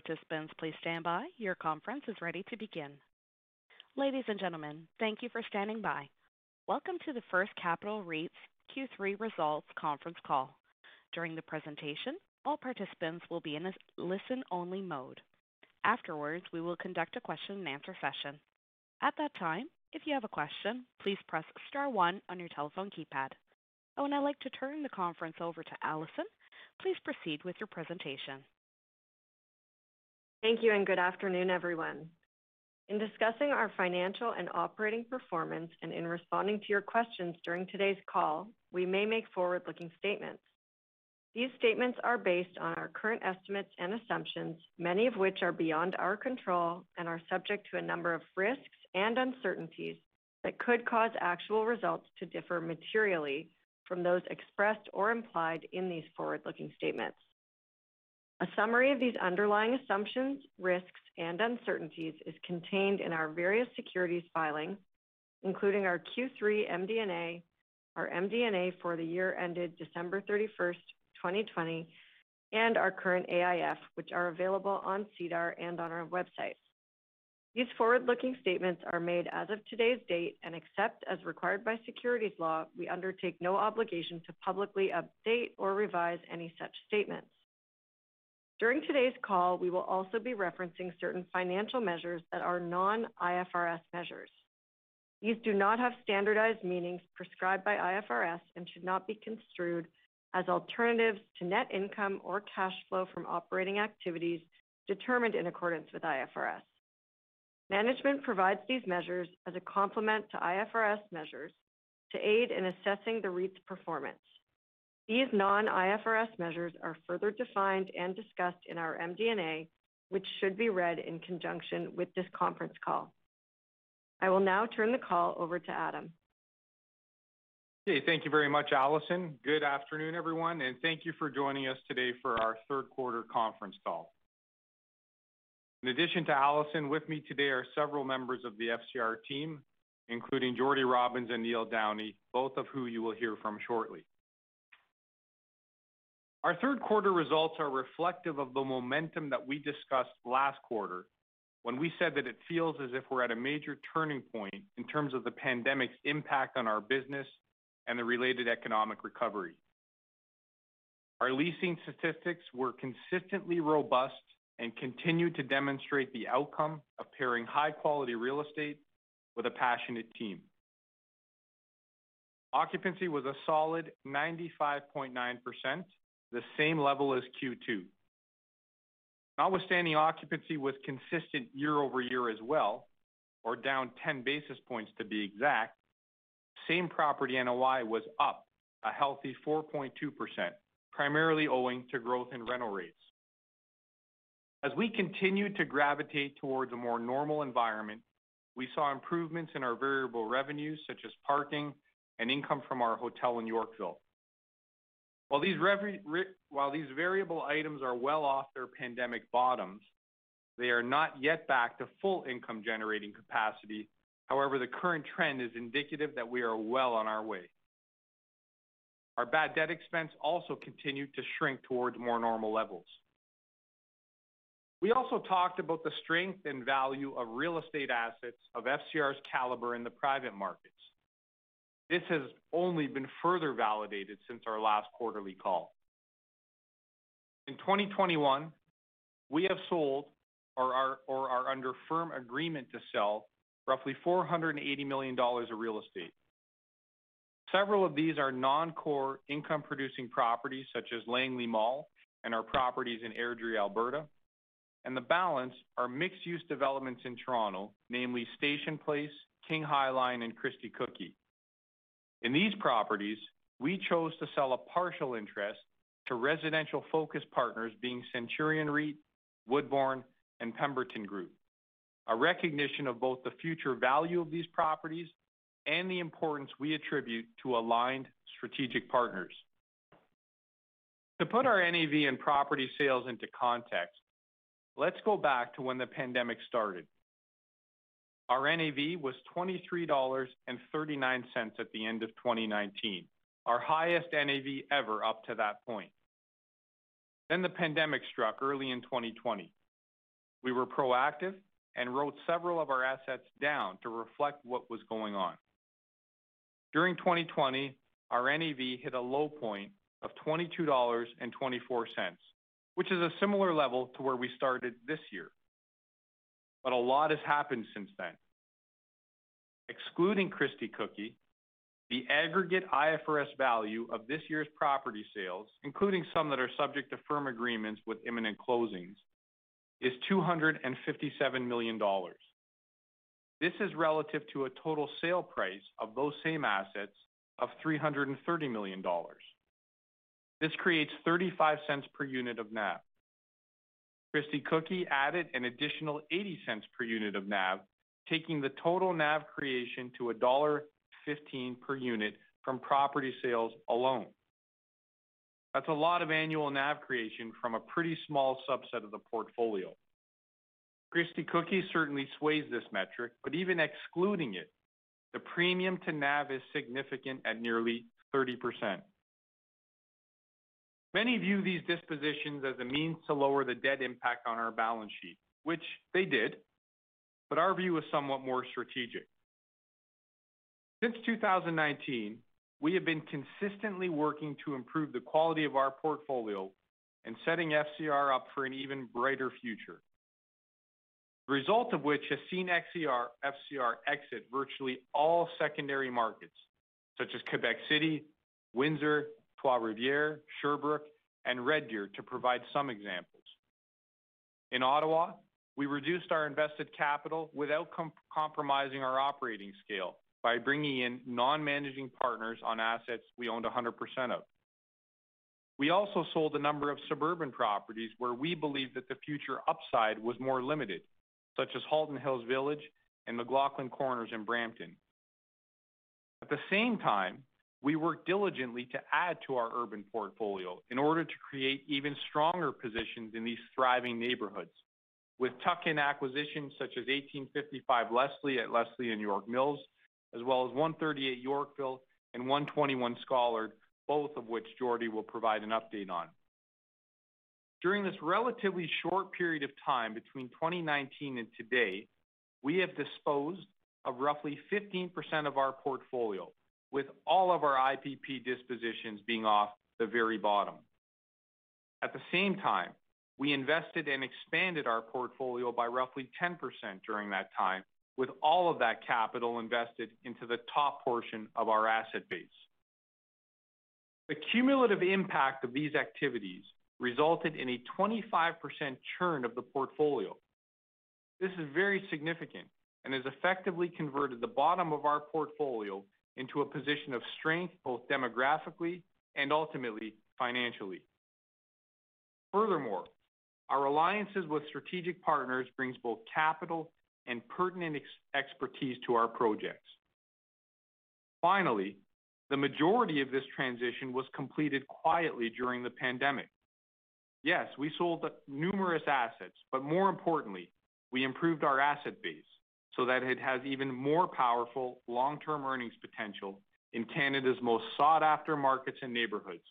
Participants, please stand by. Your conference is ready to begin. Ladies and gentlemen, thank you for standing by. Welcome to the First Capital REIT's Q3 results conference call. During the presentation, all participants will be in a listen-only mode. Afterwards, we will conduct a question-and-answer session. At that time, if you have a question, please press star one on your telephone keypad. I would now like to turn the conference over to Alison. Please proceed with your presentation. Thank you, and good afternoon, everyone. In discussing our financial and operating performance and in responding to your questions during today's call, we may make forward-looking statements. These statements are based on our current estimates and assumptions, many of which are beyond our control and are subject to a number of risks and uncertainties that could cause actual results to differ materially from those expressed or implied in these forward-looking statements. A summary of these underlying assumptions, risks, and uncertainties is contained in our various securities filings, including our Q3 MD&A, our MD&A for the year ended December 31st, 2020, and our current AIF, which are available on SEDAR and on our website. These forward-looking statements are made as of today's date, and except as required by securities law, we undertake no obligation to publicly update or revise any such statements. During today's call, we will also be referencing certain financial measures that are non-IFRS measures. These do not have standardized meanings prescribed by IFRS and should not be construed as alternatives to net income or cash flow from operating activities determined in accordance with IFRS. Management provides these measures as a complement to IFRS measures to aid in assessing the REIT's performance. These non-IFRS measures are further defined and discussed in our MD&A, which should be read in conjunction with this conference call. I will now turn the call over to Adam. Okay. Thank you very much, Alison. Good afternoon, everyone, and thank you for joining us today for our third quarter conference call. In addition to Alison, with me today are several members of the FCR team, including Jordie Robins and Neil Downey, both of who you will hear from shortly. Our third quarter results are reflective of the momentum that we discussed last quarter when we said that it feels as if we're at a major turning point in terms of the pandemic's impact on our business and the related economic recovery. Our leasing statistics were consistently robust and continued to demonstrate the outcome of pairing high-quality real estate with a passionate team. Occupancy was a solid 95.9%, the same level as Q2. Notwithstanding occupancy was consistent year-over-year as well, or down 10 basis points to be exact, same property NOI was up a healthy 4.2%, primarily owing to growth in rental rates. As we continued to gravitate towards a more normal environment, we saw improvements in our variable revenues, such as parking and income from our hotel in Yorkville. While these variable items are well off their pandemic bottoms, they are not yet back to full income-generating capacity. However, the current trend is indicative that we are well on our way. Our bad debt expense also continued to shrink towards more normal levels. We also talked about the strength and value of real estate assets of FCR's caliber in the private markets. This has only been further validated since our last quarterly call. In 2021, we have sold or are under firm agreement to sell roughly 480 million dollars of real estate. Several of these are non-core income-producing properties, such as Langley Mall and our properties in Airdrie, Alberta. And the balance are mixed-use developments in Toronto, namely Station Place, King High Line, and Christie Cookie. In these properties, we chose to sell a partial interest to residential-focused partners being Centurion REIT, Woodbourne, and Pemberton Group, a recognition of both the future value of these properties and the importance we attribute to aligned strategic partners. To put our NAV and property sales into context, let's go back to when the pandemic started. Our NAV was 23.39 dollars at the end of 2019, our highest NAV ever up to that point. Then the pandemic struck early in 2020. We were proactive and wrote several of our assets down to reflect what was going on. During 2020, our NAV hit a low point of 22.24 dollars, which is a similar level to where we started this year. But a lot has happened since then. Excluding Christie Cookie, the aggregate IFRS value of this year's property sales, including some that are subject to firm agreements with imminent closings, is 257 million dollars. This is relative to a total sale price of those same assets of 330 million dollars. This creates 0.35 per unit of NAV. Christie Cookie added an additional $0.80 per unit of NAV, taking the total NAV creation to 1.15 per unit from property sales alone. That's a lot of annual NAV creation from a pretty small subset of the portfolio. Christie Cookie certainly sways this metric, but even excluding it, the premium to NAV is significant at nearly 30%. Many view these dispositions as a means to lower the debt impact on our balance sheet, which they did, but our view is somewhat more strategic. Since 2019, we have been consistently working to improve the quality of our portfolio and setting FCR up for an even brighter future. The result of which has seen FCR exit virtually all secondary markets, such as Quebec City, Windsor, Trois-Rivières, Sherbrooke, and Red Deer, to provide some examples. In Ottawa, we reduced our invested capital without compromising our operating scale by bringing in non-managing partners on assets we owned 100% of. We also sold a number of suburban properties where we believed that the future upside was more limited, such as Halton Hills Village and McLaughlin Corners in Brampton. At the same time, we worked diligently to add to our urban portfolio in order to create even stronger positions in these thriving neighborhoods, with tuck-in acquisitions such as 1855 Leslie at Leslie and York Mills, as well as 138 Yorkville and 121 Scollard, both of which Jordie will provide an update on. During this relatively short period of time between 2019 and today, we have disposed of roughly 15% of our portfolio, with all of our IPP dispositions being off the very bottom. At the same time, we invested and expanded our portfolio by roughly 10% during that time, with all of that capital invested into the top portion of our asset base. The cumulative impact of these activities resulted in a 25% churn of the portfolio. This is very significant and has effectively converted the bottom of our portfolio into a position of strength, both demographically and ultimately financially. Furthermore, our alliances with strategic partners brings both capital and pertinent expertise to our projects. Finally, the majority of this transition was completed quietly during the pandemic. Yes, we sold numerous assets, but more importantly, we improved our asset base so that it has even more powerful long-term earnings potential in Canada's most sought-after markets and neighborhoods.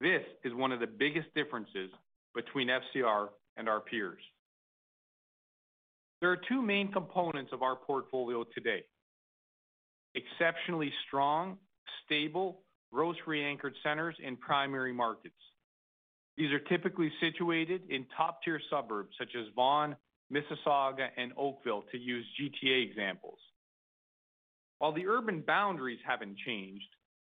This is one of the biggest differences between FCR and our peers. There are two main components of our portfolio today: exceptionally strong, stable, grocery-anchored centers in primary markets. These are typically situated in top-tier suburbs such as Vaughan, Mississauga, and Oakville, to use GTA examples. While the urban boundaries haven't changed,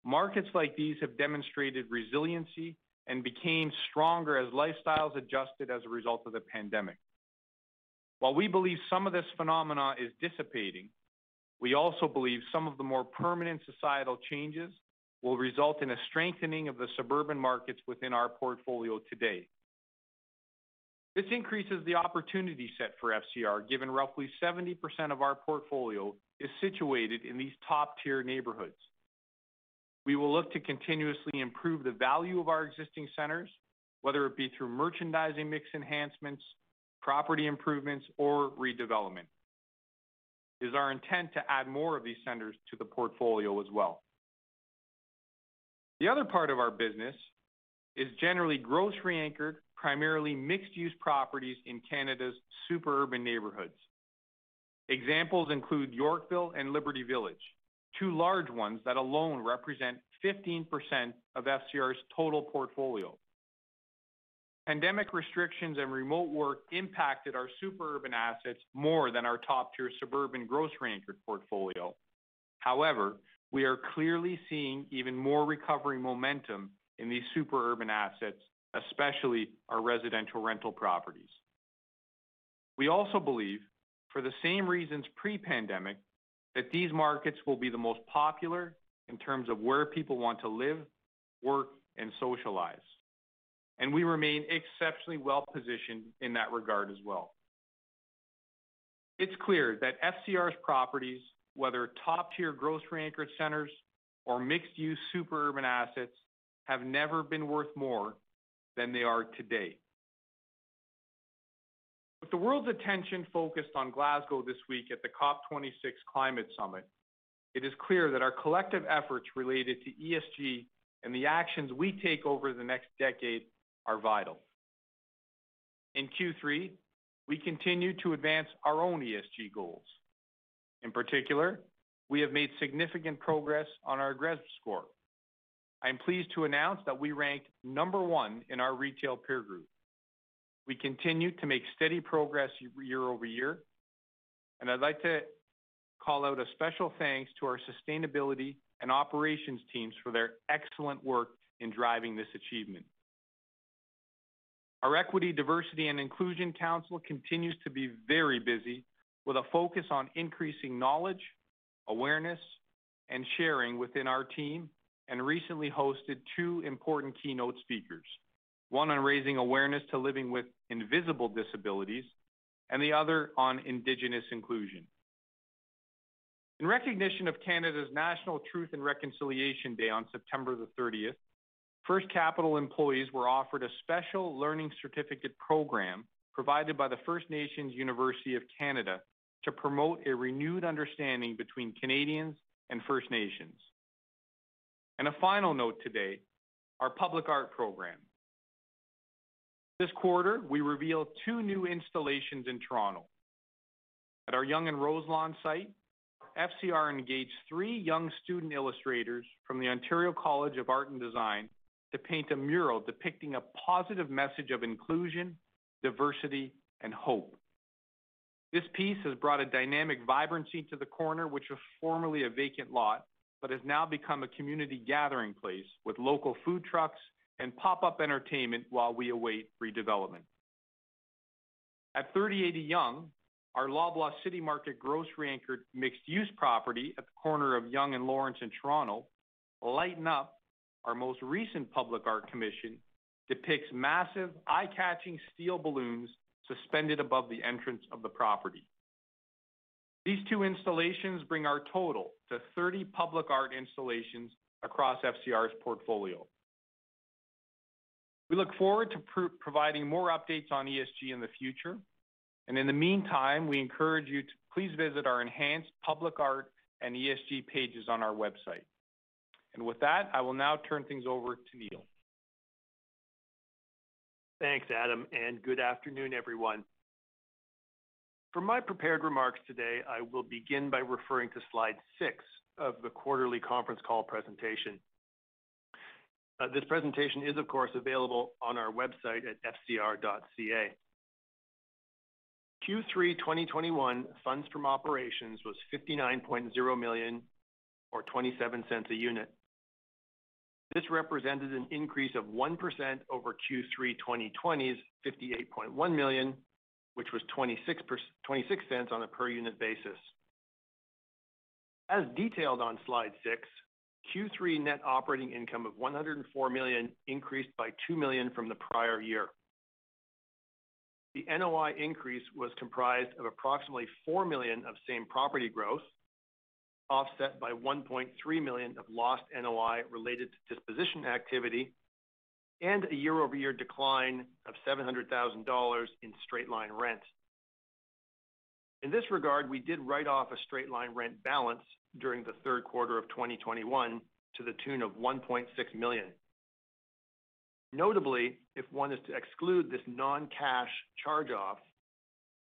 markets like these have demonstrated resiliency and became stronger as lifestyles adjusted as a result of the pandemic. While we believe some of this phenomena is dissipating, we also believe some of the more permanent societal changes will result in a strengthening of the suburban markets within our portfolio today. This increases the opportunity set for FCR, given roughly 70% of our portfolio is situated in these top-tier neighborhoods. We will look to continuously improve the value of our existing centers, whether it be through merchandising mix enhancements, property improvements, or redevelopment. It is our intent to add more of these centers to the portfolio as well. The other part of our business is generally grocery-anchored, primarily mixed-use properties in Canada's super urban neighborhoods. Examples include Yorkville and Liberty Village, two large ones that alone represent 15% of FCR's total portfolio. Pandemic restrictions and remote work impacted our super urban assets more than our top-tier suburban grocery-anchored portfolio. However, we are clearly seeing even more recovery momentum in these super urban assets, especially our residential rental properties. We also believe, for the same reasons pre-pandemic, that these markets will be the most popular in terms of where people want to live, work, and socialize. And we remain exceptionally well-positioned in that regard as well. It's clear that FCR's properties, whether top-tier grocery-anchored centers or mixed-use super urban assets, have never been worth more than they are today. With the world's attention focused on Glasgow this week at the COP26 Climate Summit, it is clear that our collective efforts related to ESG and the actions we take over the next decade are vital. In Q3, we continued to advance our own ESG goals. In particular, we have made significant progress on our GRESB score. I am pleased to announce that we ranked number one in our retail peer group. We continue to make steady progress year-over-year, and I'd like to call out a special thanks to our sustainability and operations teams for their excellent work in driving this achievement. Our Equity, Diversity, and Inclusion Council continues to be very busy with a focus on increasing knowledge, awareness, and sharing within our team, and recently hosted two important keynote speakers, one on raising awareness to living with invisible disabilities, and the other on Indigenous inclusion. In recognition of Canada's National Truth and Reconciliation Day on September the 30th, First Capital employees were offered a special learning certificate program provided by the First Nations University of Canada to promote a renewed understanding between Canadians and First Nations. And a final note today, our public art program. This quarter, we revealed two new installations in Toronto. At our Yonge and Roselawn site, FCR engaged three young student illustrators from the Ontario College of Art and Design to paint a mural depicting a positive message of inclusion, diversity, and hope. This piece has brought a dynamic vibrancy to the corner, which was formerly a vacant lot, but has now become a community gathering place with local food trucks and pop-up entertainment while we await redevelopment. At 3080 Yonge, our Loblaw City Market grocery-anchored mixed-use property at the corner of Yonge and Lawrence in Toronto, Lighten Up, our most recent public art commission, depicts massive, eye-catching steel balloons suspended above the entrance of the property. These two installations bring our total to 30 public art installations across FCR's portfolio. We look forward to providing more updates on ESG in the future. And in the meantime, we encourage you to please visit our enhanced public art and ESG pages on our website. And With that, I will now turn things over to Neil. Thanks, Adam, and good afternoon, everyone. For my prepared remarks today, I will begin by referring to slide six of the quarterly conference call presentation. Uh, this presentation is, of course, available on our website at fcr.ca. Q3 2021 funds from operations was 59.0 million or 0.27 a unit. This represented an increase of 1% over Q3 2020's 58.1 million, which was 0.26 on a per unit basis. As detailed on slide six, Q3 net operating income of 104 million increased by 2 million from the prior year. The NOI increase was comprised of approximately 4 million of same-property growth, offset by 1.3 million of lost NOI related to disposition activity and a year-over-year decline of 700,000 dollars in straight-line rent. In this regard, we did write off a straight-line rent balance during the third quarter of 2021 to the tune of $1.6 million. Notably, if one is to exclude this non-cash charge-off,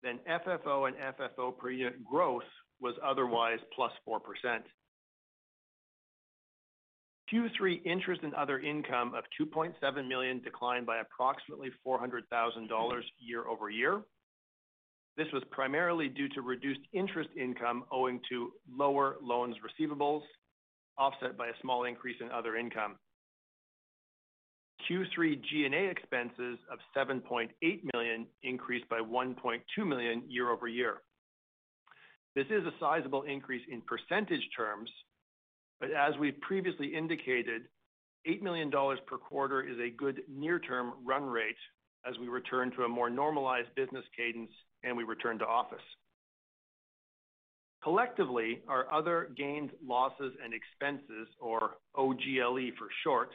then FFO and FFO per unit growth was otherwise +4%. Q3 interest and other income of 2.7 million declined by approximately 400,000 dollars year-over-year. This was primarily due to reduced interest income owing to lower loans receivables, offset by a small increase in other income. Q3 G&A expenses of 7.8 million increased by 1.2 million year-over-year. This is a sizable increase in percentage terms, but as we've previously indicated, 8 million dollars per quarter is a good near-term run rate as we return to a more normalized business cadence and we return to office. Collectively, our other gains, losses, and expenses, or OGLE for short,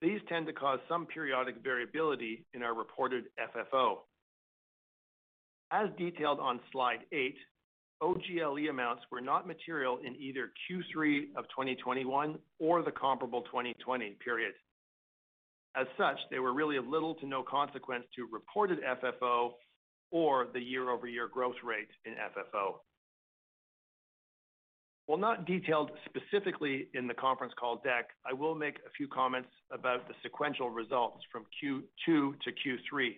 these tend to cause some periodic variability in our reported FFO. As detailed on slide eight, OGLE amounts were not material in either Q3 of 2021 or the comparable 2020 period. As such, they were really of little to no consequence to reported FFO or the year-over-year growth rate in FFO. While not detailed specifically in the conference call deck, I will make a few comments about the sequential results from Q2 to Q3.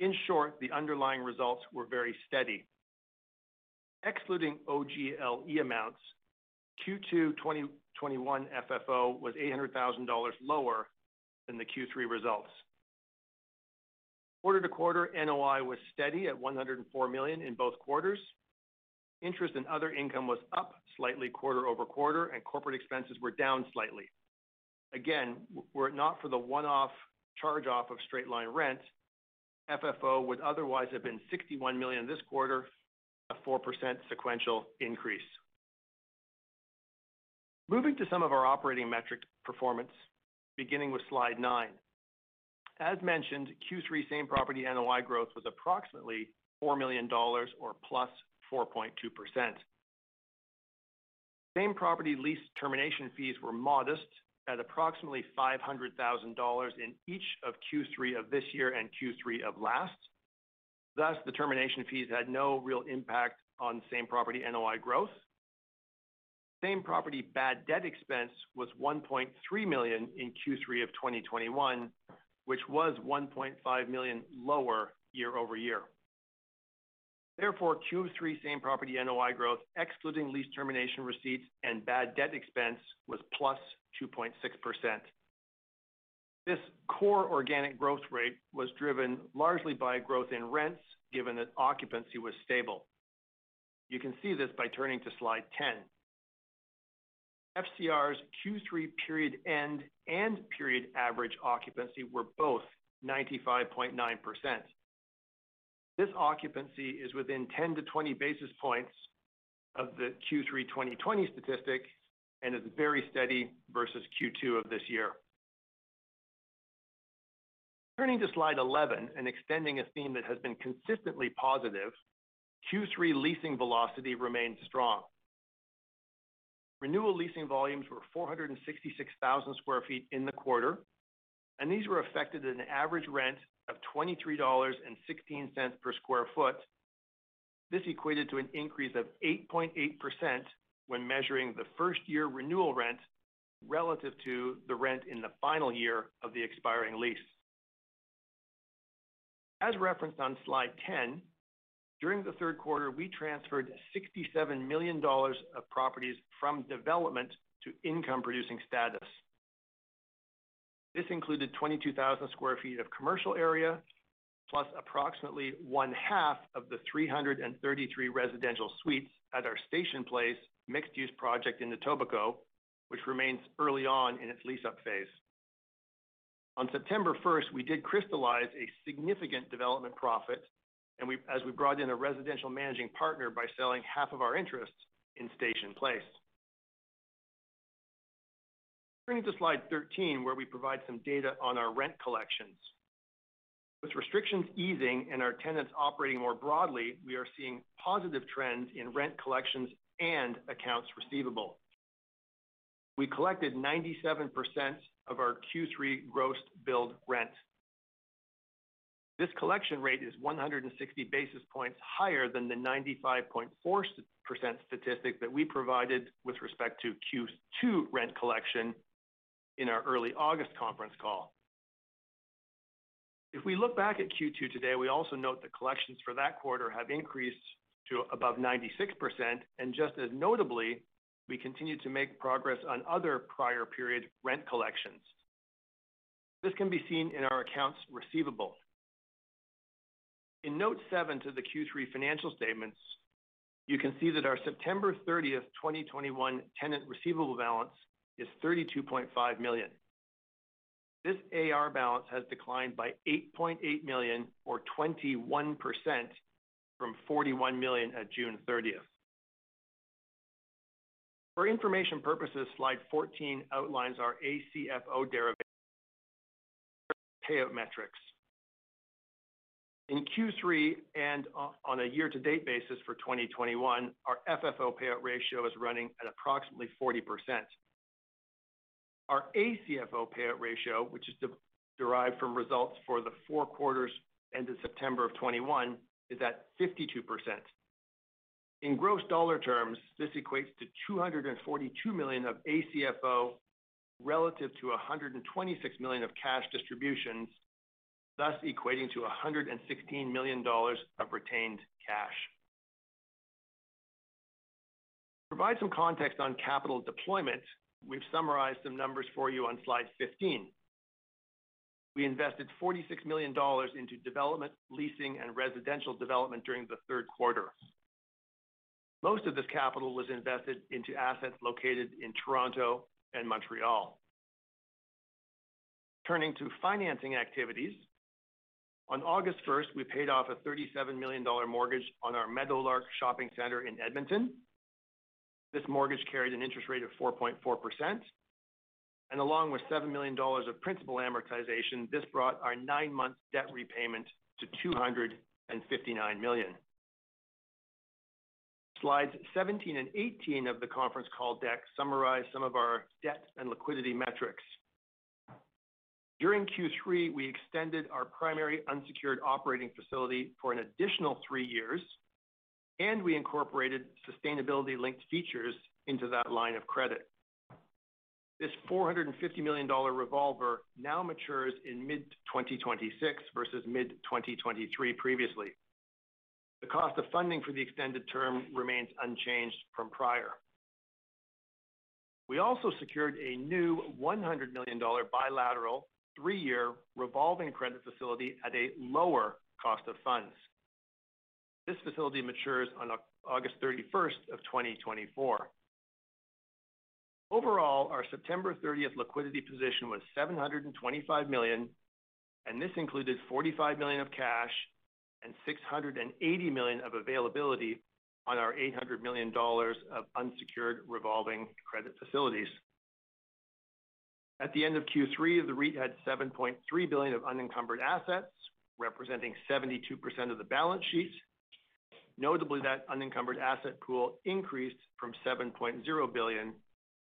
In short, the underlying results were very steady. Excluding OGLE amounts, Q2 2021 FFO was 800,000 dollars lower than the Q3 results. Quarter-to-quarter, NOI was steady at $104 million in both quarters. Interest and other income was up slightly quarter-over-quarter, and corporate expenses were down slightly. Again, were it not for the one-off charge-off of straight-line rent, FFO would otherwise have been $61 million this quarter, a 4% sequential increase. Moving to some of our operating metric performance, beginning with slide nine. As mentioned, Q3 same-property NOI growth was approximately 4 million dollars or +4.2%. Same-property lease termination fees were modest at approximately 500,000 dollars in each of Q3 of this year and Q3 of last. Thus, the termination fees had no real impact on same-property NOI growth. Same-property bad debt expense was 1.3 million in Q3 of 2021, which was 1.5 million lower year-over-year. Therefore, Q3 same-property NOI growth, excluding lease termination receipts and bad debt expense, was +2.6%. This core organic growth rate was driven largely by growth in rents, given that occupancy was stable. You can see this by turning to slide 10. FCR's Q3 period end and period average occupancy were both 95.9%. This occupancy is within 10-20 basis points of the Q3 2020 statistic and is very steady versus Q2 of this year. Turning to slide 11 and extending a theme that has been consistently positive, Q3 leasing velocity remained strong. Renewal leasing volumes were 466,000 sq ft in the quarter, and these were effected at an average rent of 23.16 dollars per sq ft. This equated to an increase of 8.8% when measuring the first-year renewal rent relative to the rent in the final year of the expiring lease. As referenced on slide 10, during the third quarter, we transferred 67 million dollars of properties from development to income-producing status. This included 22,000 sq ft of commercial area, plus approximately one-half of the 333 residential suites at our Station Place mixed-use project in Etobicoke, which remains early on in its lease-up phase. On September 1st, we did crystallize a significant development profit, as we brought in a residential managing partner by selling half of our interest in Station Place. Turning to slide 13, where we provide some data on our rent collections. With restrictions easing and our tenants operating more broadly, we are seeing positive trends in rent collections and accounts receivable. We collected 97% of our Q3 gross billed rent. This collection rate is 160 basis points higher than the 95.4% statistic that we provided with respect to Q2 rent collection in our early August conference call. If we look back at Q2 today, we also note that collections for that quarter have increased to above 96%, and just as notably, we continue to make progress on other prior period rent collections. This can be seen in our accounts receivable. In note seven to the Q3 financial statements, you can see that our September 30th, 2021 tenant receivable balance is 32.5 million. This AR balance has declined by 8.8 million or 21% from 41 million at June 30th. For information purposes, slide 14 outlines our ACFO derivation payout metrics. In Q3 and on a year-to-date basis for 2021, our FFO payout ratio is running at approximately 40%. Our ACFO payout ratio, which is derived from results for the four quarters ended September 2021, is at 52%. In gross dollar terms, this equates to 242 million of ACFO relative to 126 million of cash distributions, thus equating to 116 million dollars of retained cash. To provide some context on capital deployment, we've summarized some numbers for you on slide 15. We invested 46 million dollars into development, leasing, and residential development during the third quarter. Most of this capital was invested into assets located in Toronto and Montreal. Turning to financing activities. On August 1st, we paid off a 37 million dollar mortgage on our Meadowlark Shopping Centre in Edmonton. This mortgage carried an interest rate of 4.4%, and along with 7 million dollars of principal amortization, this brought our nine-month debt repayment to 259 million. Slides 17 and 18 of the conference call deck summarize some of our debt and liquidity metrics. During Q3, we extended our primary unsecured operating facility for an additional three years, and we incorporated sustainability-linked features into that line of credit. This 450 million dollar revolver now matures in mid-2026 versus mid-2023 previously. The cost of funding for the extended term remains unchanged from prior. We also secured a new 100 million dollar bilateral three-year revolving credit facility at a lower cost of funds. This facility matures on August 31st, of 2024. Overall, our September 30th liquidity position was 725 million, and this included 45 million of cash and 680 million of availability on our 800 million dollars of unsecured revolving credit facilities. At the end of Q3, the REIT had 7.3 billion of unencumbered assets, representing 72% of the balance sheet. Notably, that unencumbered asset pool increased from 7.0 billion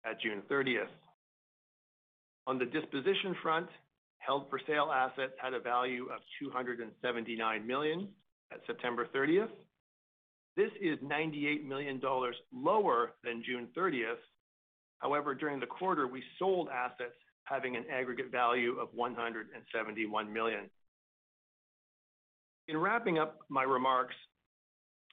at June 30th. On the disposition front, held for sale assets had a value of 279 million at September 30th. This is 98 million dollars lower than June 30th. However, during the quarter, we sold assets having an aggregate value of 171 million. In wrapping up my remarks,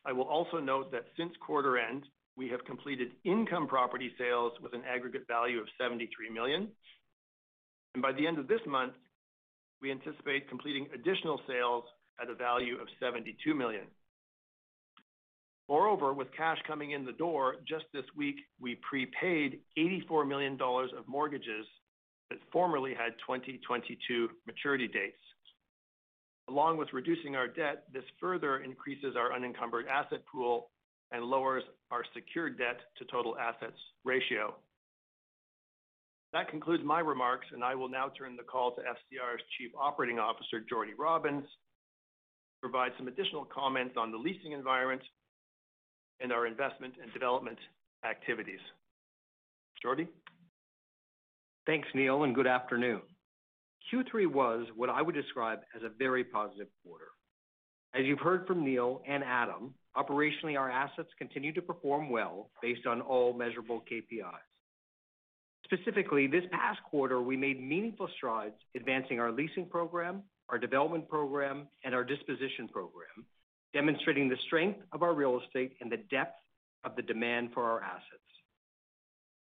I will also note that since quarter end, we have completed income property sales with an aggregate value of 73 million. By the end of this month, we anticipate completing additional sales at a value of 72 million. Moreover, with cash coming in the door, just this week, we prepaid 84 million dollars of mortgages that formerly had 2022 maturity dates. Along with reducing our debt, this further increases our unencumbered asset pool and lowers our secured debt to total assets ratio. That concludes my remarks, and I will now turn the call to FCR's Chief Operating Officer, Jordie Robins, to provide some additional comments on the leasing environment and our investment and development activities. Jordie? Thanks, Neil, and good afternoon. Q3 was what I would describe as a very positive quarter. As you've heard from Neil and Adam, operationally, our assets continue to perform well based on all measurable KPIs. Specifically, this past quarter, we made meaningful strides advancing our leasing program, our development program, and our disposition program, demonstrating the strength of our real estate and the depth of the demand for our assets.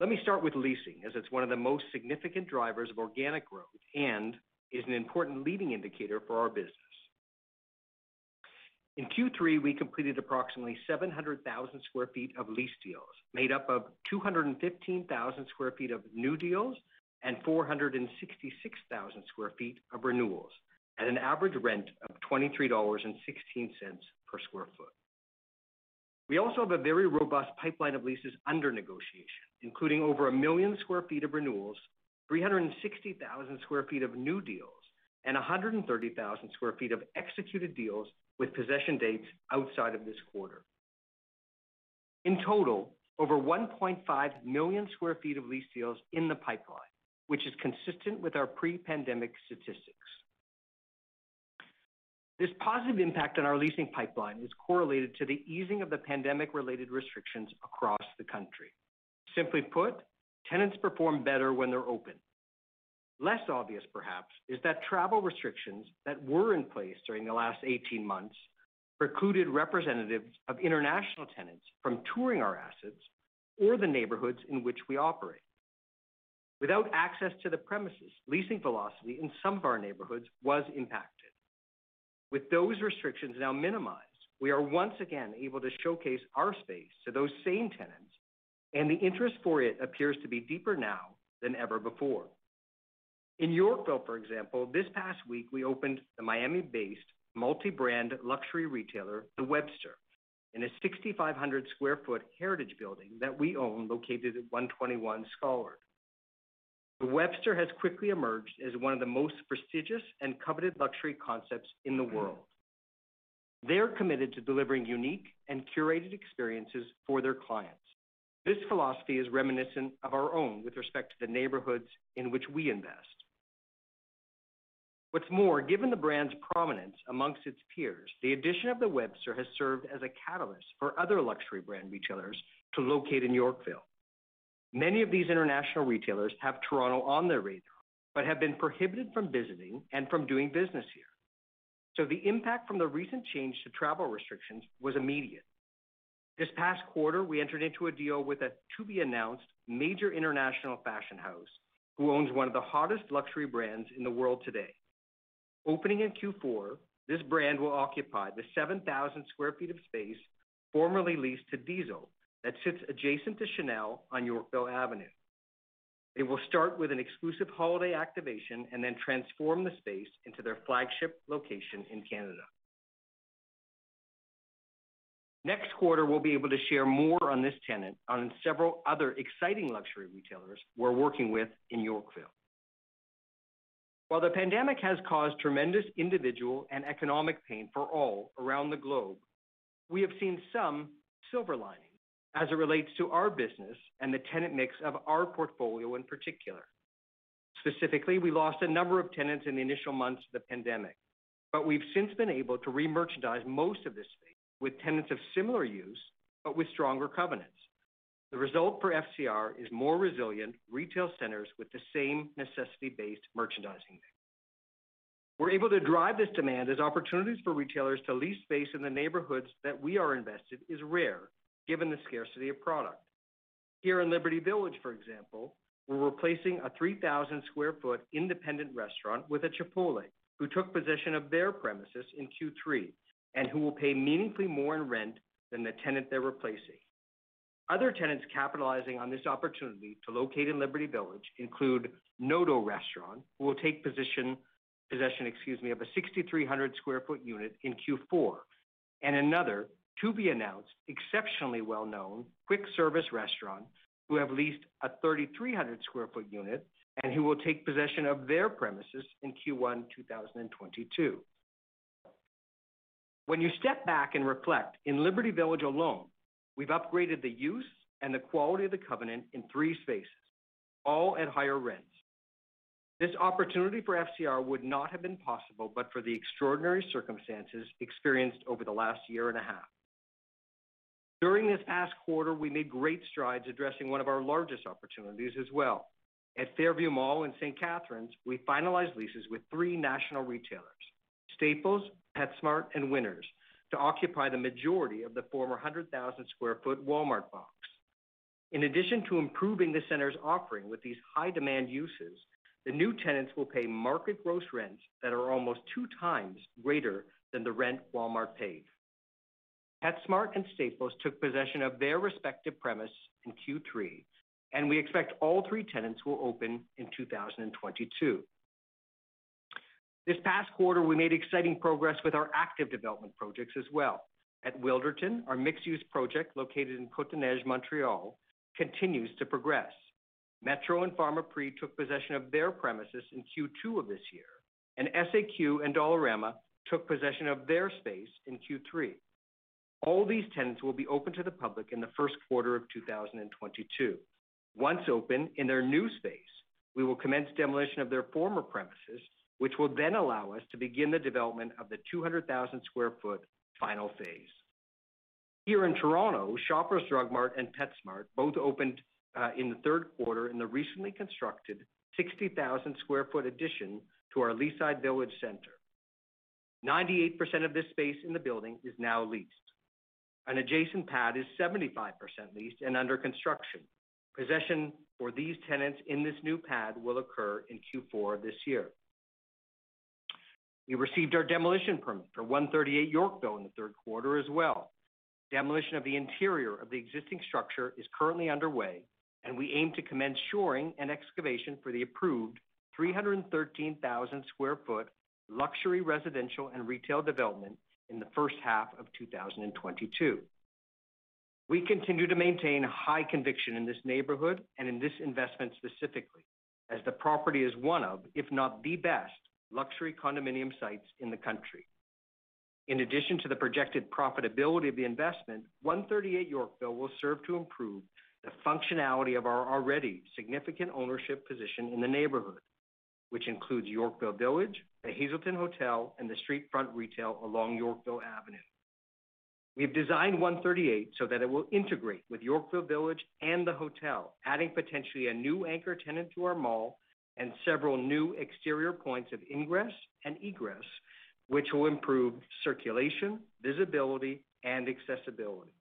Let me start with leasing, as it's one of the most significant drivers of organic growth and is an important leading indicator for our business. In Q3, we completed approximately 700,000 sq ft of lease deals, made up of 215,000 sq ft of new deals and 466,000 sq ft of renewals at an average rent of 23.16 dollars per sq ft. We also have a very robust pipeline of leases under negotiation, including over 1 million sq ft of renewals, 360,000 sq ft of new deals, and 130,000 sq ft of executed deals with possession dates outside of this quarter. In total, over 1.5 million sq ft of lease deals in the pipeline, which is consistent with our pre-pandemic statistics. This positive impact on our leasing pipeline is correlated to the easing of the pandemic-related restrictions across the country. Simply put, tenants perform better when they're open. Less obvious, perhaps, is that travel restrictions that were in place during the last 18 months precluded representatives of international tenants from touring our assets or the neighborhoods in which we operate. Without access to the premises, leasing velocity in some of our neighborhoods was impacted. With those restrictions now minimized, we are once again able to showcase our space to those same tenants, and the interest for it appears to be deeper now than ever before. In Yorkville, for example, this past week, we opened the Miami-based multi-brand luxury retailer, The Webster, in a 6,500 sq ft heritage building that we own located at 121 Scollard. The Webster has quickly emerged as one of the most prestigious and coveted luxury concepts in the world. They're committed to delivering unique and curated experiences for their clients. This philosophy is reminiscent of our own with respect to the neighborhoods in which we invest. What's more, given the brand's prominence amongst its peers, the addition of The Webster has served as a catalyst for other luxury brand retailers to locate in Yorkville. Many of these international retailers have Toronto on their radar, but have been prohibited from visiting and from doing business here. So the impact from the recent change to travel restrictions was immediate. This past quarter, we entered into a deal with a to-be-announced major international fashion house who owns one of the hottest luxury brands in the world today. Opening in Q4, this brand will occupy the 7,000 sq ft of space formerly leased to Diesel that sits adjacent to Chanel on Yorkville Avenue. They will start with an exclusive holiday activation and then transform the space into their flagship location in Canada. Next quarter, we'll be able to share more on this tenant and several other exciting luxury retailers we're working with in Yorkville. While the pandemic has caused tremendous individual and economic pain for all around the globe, we have seen some silver linings as it relates to our business and the tenant mix of our portfolio in particular. Specifically, we lost a number of tenants in the initial months of the pandemic, but we've since been able to remerchandise most of this space with tenants of similar use, but with stronger covenants. The result for FCR is more resilient retail centers with the same necessity-based merchandising mix. We're able to drive this demand as opportunities for retailers to lease space in the neighborhoods that we are invested is rare, given the scarcity of product. Here in Liberty Village, for example, we're replacing a 3,000 sq ft independent restaurant with a Chipotle, who took possession of their premises in Q3 and who will pay meaningfully more in rent than the tenant they're replacing. Other tenants capitalizing on this opportunity to locate in Liberty Village include Nodo Restaurant, who will take possession, excuse me, of a 6,300 sq ft unit in Q4, and another to be announced, exceptionally well-known quick service restaurant, who have leased a 3,300 sq ft unit and who will take possession of their premises in Q1 2022. When you step back and reflect, in Liberty Village alone, we've upgraded the use and the quality of the covenant in three spaces, all at higher rents. This opportunity for FCR would not have been possible but for the extraordinary circumstances experienced over the last year and a half. During this past quarter, we made great strides addressing one of our largest opportunities as well. At Fairview Mall in St. Catharines, we finalized leases with three national retailers, Staples, PetSmart, and Winners, to occupy the majority of the former 100,000 sq ft Walmart box. In addition to improving the center's offering with these high-demand uses, the new tenants will pay market gross rents that are almost two times greater than the rent Walmart paid. PetSmart and Staples took possession of their respective premise in Q3, and we expect all three tenants will open in 2022. This past quarter, we made exciting progress with our active development projects as well. At Wilderton, our mixed-use project located in Côte-des-Neiges, Montreal, continues to progress. Metro and Pharmaprix took possession of their premises in Q2 of this year, and SAQ and Dollarama took possession of their space in Q3. All these tenants will be open to the public in the first quarter of 2022. Once open in their new space, we will commence demolition of their former premises, which will then allow us to begin the development of the 200,000 sq ft final phase. Here in Toronto, Shoppers Drug Mart and PetSmart both opened uh, in the third quarter in the recently constructed 60,000 sq ft addition to our Leaside Village Center. 98% of this space in the building is now leased. An adjacent pad is 75% leased and under construction. Possession for these tenants in this new pad will occur in Q4 this year. We received our demolition permit for 138 Yorkville in the third quarter as well. Demolition of the interior of the existing structure is currently underway, and we aim to commence shoring and excavation for the approved 313,000 sq ft luxury residential and retail development in the first half of 2022. We continue to maintain high conviction in this neighborhood and in this investment specifically, as the property is one of, if not the best, luxury condominium sites in the country. In addition to the projected profitability of the investment, 138 Yorkville will serve to improve the functionality of our already significant ownership position in the neighborhood, which includes Yorkville Village, the Hazelton Hotel, and the street front retail along Yorkville Avenue. We've designed 138 so that it will integrate with Yorkville Village and the hotel, adding potentially a new anchor tenant to our mall and several new exterior points of ingress and egress, which will improve circulation, visibility, and accessibility.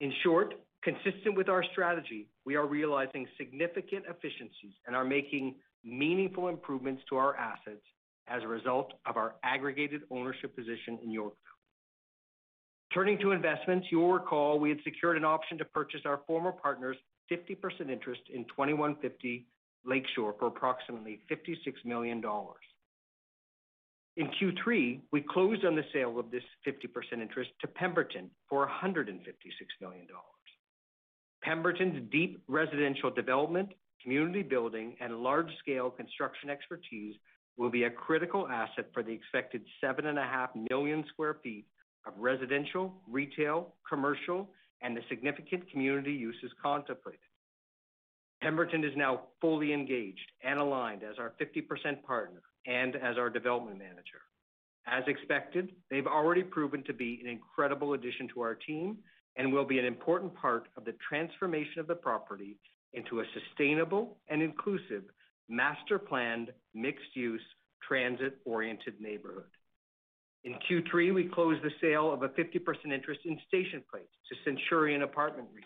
In short, consistent with our strategy, we are realizing significant efficiencies and are making meaningful improvements to our assets as a result of our aggregated ownership position in Yorkville. Turning to investments, you will recall we had secured an option to purchase our former partner's 50% interest in 2150 Lakeshore for approximately 56 million dollars. In Q3, we closed on the sale of this 50% interest to Pemberton for 156 million dollars. Pemberton's deep residential development, community building, and large-scale construction expertise will be a critical asset for the expected 7.5 million sq ft of residential, retail, commercial, and the significant community uses contemplated. Pemberton is now fully engaged and aligned as our 50% partner and as our development manager. As expected, they've already proven to be an incredible addition to our team and will be an important part of the transformation of the property into a sustainable and inclusive master-planned, mixed-use, transit-oriented neighborhood. In Q3, we closed the sale of a 50% interest in Station Place to Centurion Apartment REIT.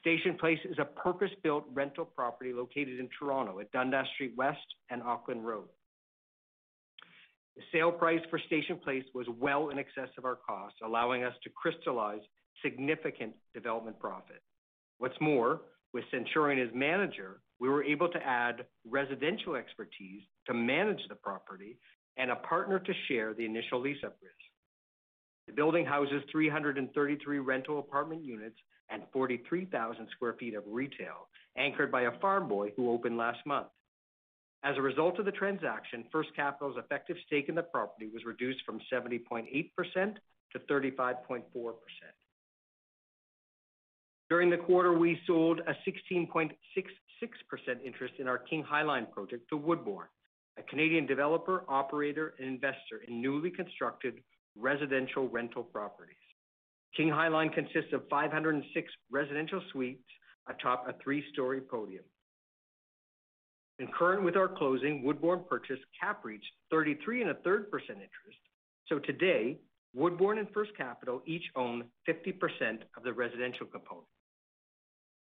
Station Place is a purpose-built rental property located in Toronto at Dundas Street West and Auckland Road. The sale price for Station Place was well in excess of our costs, allowing us to crystallize significant development profit. What's more, with Centurion as manager, we were able to add residential expertise to manage the property and a partner to share the initial lease-up risk. The building houses 333 rental apartment units and 43,000 sq ft of retail, anchored by a Farm Boy who opened last month. As a result of the transaction, First Capital's effective stake in the property was reduced from 70.8% to 35.4%. During the quarter, we sold a 16.66% interest in our King High Line project to Woodbourne, a Canadian developer, operator, and investor in newly constructed residential rental properties. King High Line consists of 506 residential suites atop a three-story podium. Concurrent with our closing, Woodbourne purchased CAPREIT's 33 1/3% interest. So today, Woodbourne and First Capital each own 50% of the residential component.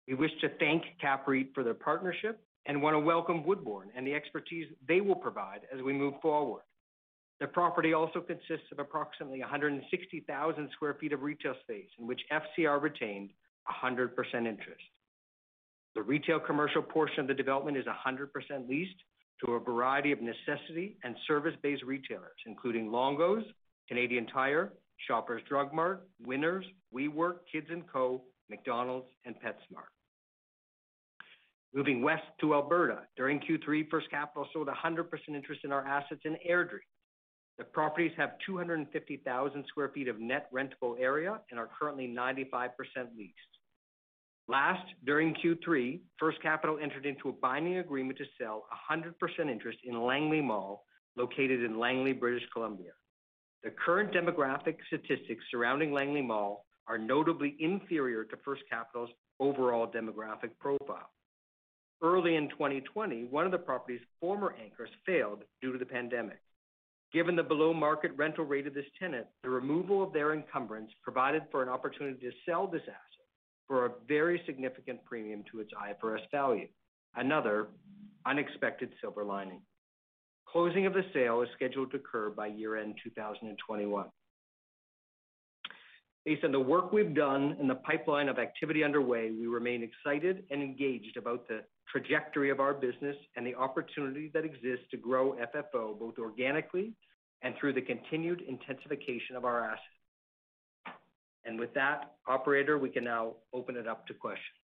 We wish to thank CAPREIT for their partnership and want to welcome Woodbourne and the expertise they will provide as we move forward. The property also consists of approximately 160,000 sq ft of retail space, in which FCR retained 100% interest. The retail commercial portion of the development is 100% leased to a variety of necessity and service-based retailers, including Longo's, Canadian Tire, Shoppers Drug Mart, Winners, WeWork, Kids & Co., McDonald's, and PetSmart. Moving west to Alberta, during Q3, First Capital sold 100% interest in our assets in Airdrie. The properties have 250,000 sq ft of net rentable area and are currently 95% leased. Last, during Q3, First Capital entered into a binding agreement to sell 100% interest in Langley Mall, located in Langley, British Columbia. The current demographic statistics surrounding Langley Mall are notably inferior to First Capital's overall demographic profile. Early in 2020, one of the property's former anchors failed due to the pandemic. Given the below-market rental rate of this tenant, the removal of their encumbrance provided for an opportunity to sell this asset for a very significant premium to its IFRS value. Another unexpected silver lining. Closing of the sale is scheduled to occur by year-end 2021. Based on the work we've done and the pipeline of activity underway, we remain excited and engaged about the trajectory of our business and the opportunity that exists to grow FFO, both organically and through the continued intensification of our assets. And with that, operator, we can now open it up to questions.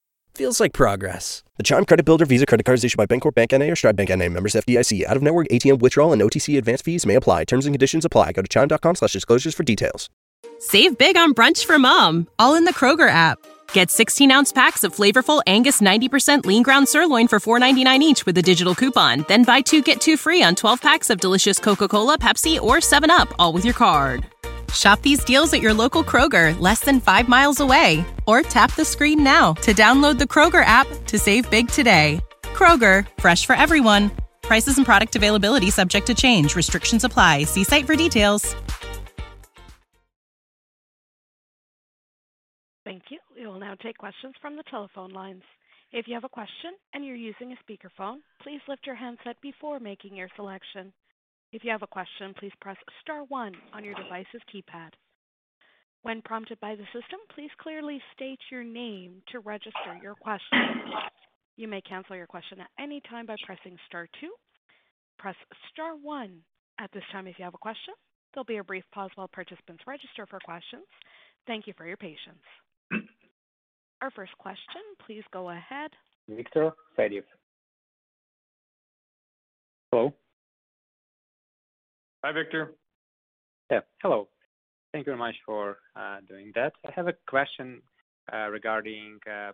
feels like progress. The Chime Credit Builder Visa Credit Card is issued by Bancorp Bank N.A. or Stride Bank N.A. Members FDIC. Out-of-network ATM withdrawal and OTC advance fees may apply. Terms and conditions apply. Go to chime.com/disclosures for details. Save big on brunch for mom, all in the Kroger app. Get 16-ounce packs of flavorful Angus 90% lean ground sirloin for $4.99 each with a digital coupon. Then buy two, get two free on 12 packs of delicious Coca-Cola, Pepsi, or 7-Up, all with your card. Shop these deals at your local Kroger, less than five miles away. Or tap the screen now to download the Kroger app to save big today. Kroger, fresh for everyone. Prices and product availability subject to change. Restrictions apply. See site for details. Thank you. We will now take questions from the telephone lines. If you have a question and you're using a speakerphone, please lift your handset before making your selection. If you have a question, please press star one on your device's keypad. When prompted by the system, please clearly state your name to register your question. You may cancel your question at any time by pressing star two. Press star one at this time if you have a question. There'll be a brief pause while participants register for questions. Thank you for your patience. Our first question, please go ahead. Victor Fadool. Hello? Hi, Victor. Yeah. Hello. Thank you very much for uh, doing that. I have a question uh, regarding uh,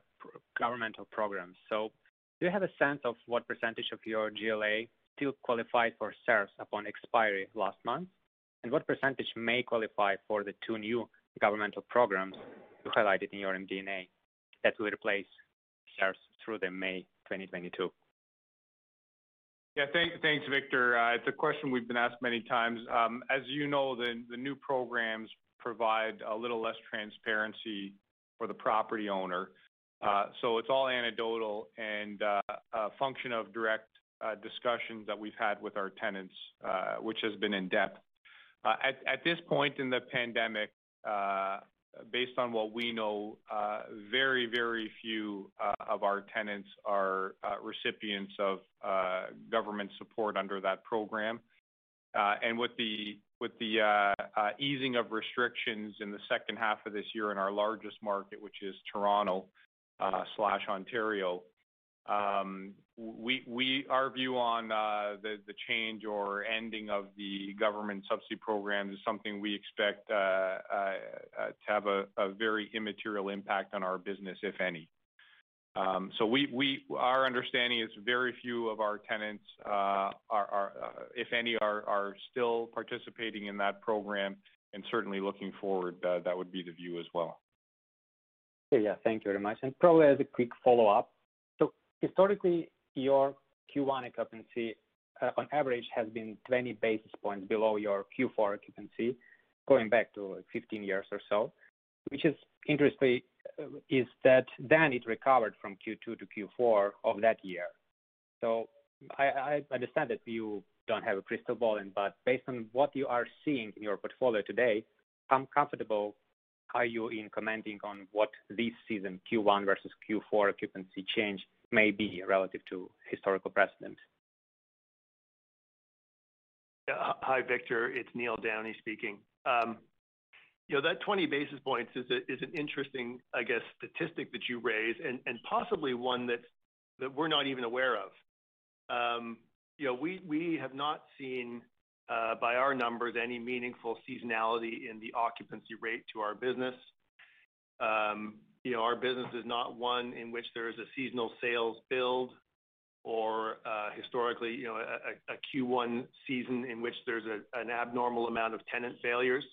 governmental programs. So do you have a sense of what percentage of your GLA still qualified for CERS upon expiry last month? And what percentage may qualify for the two new governmental programs you highlighted in your MD&A that will replace CERS through the May 2022? Yeah. Thanks, Victor. Uh, it's a question we've been asked many times. Um, as you know, the new programs provide a little less transparency for the property owner. Uh, so it's all anecdotal and uh, a function of direct uh, discussions that we've had with our tenants, which has been in-depth. At this point in the pandemic, based on what we know, uh, very very few uh, of our tenants are uh, recipients of government support under that program. And with the with the easing of restrictions in the second half of this year in our largest market, which is Toronto/Ontario, Um, our view on uh the change or ending of the government subsidy program is something we expect uh, uh, uh, to have a very immaterial impact on our business, if any. Um so we our understanding is very few of our tenants, are, if any, are still participating in that program, and certainly looking forward, that would be the view as well. Yeah. Thank you very much. And probably as a quick follow-up, historically, your Q1 occupancy uh, on average has been 20 basis points below your Q4 occupancy, going back to 15 years or so, which is interesting, uh, is that then it recovered from Q2 to Q4 of that year. So I understand that you don't have a crystal ball, but based on what you are seeing in your portfolio today, how comfortable are you in commenting on what this season, Q1 versus Q4 occupancy change may be relative to historical precedent? Hi, Victor. It's Neil Downey speaking. Um, you know, that 20 basis points is an interesting, I guess, statistic that you raise, and possibly one that we're not even aware of. Um, you know, we have not seen, uh, by our numbers, any meaningful seasonality in the occupancy rate to our business. Um, Our business is not one in which there is a seasonal sales build or uh, historically, you know, a Q1 season in which there's an abnormal amount of tenant failures.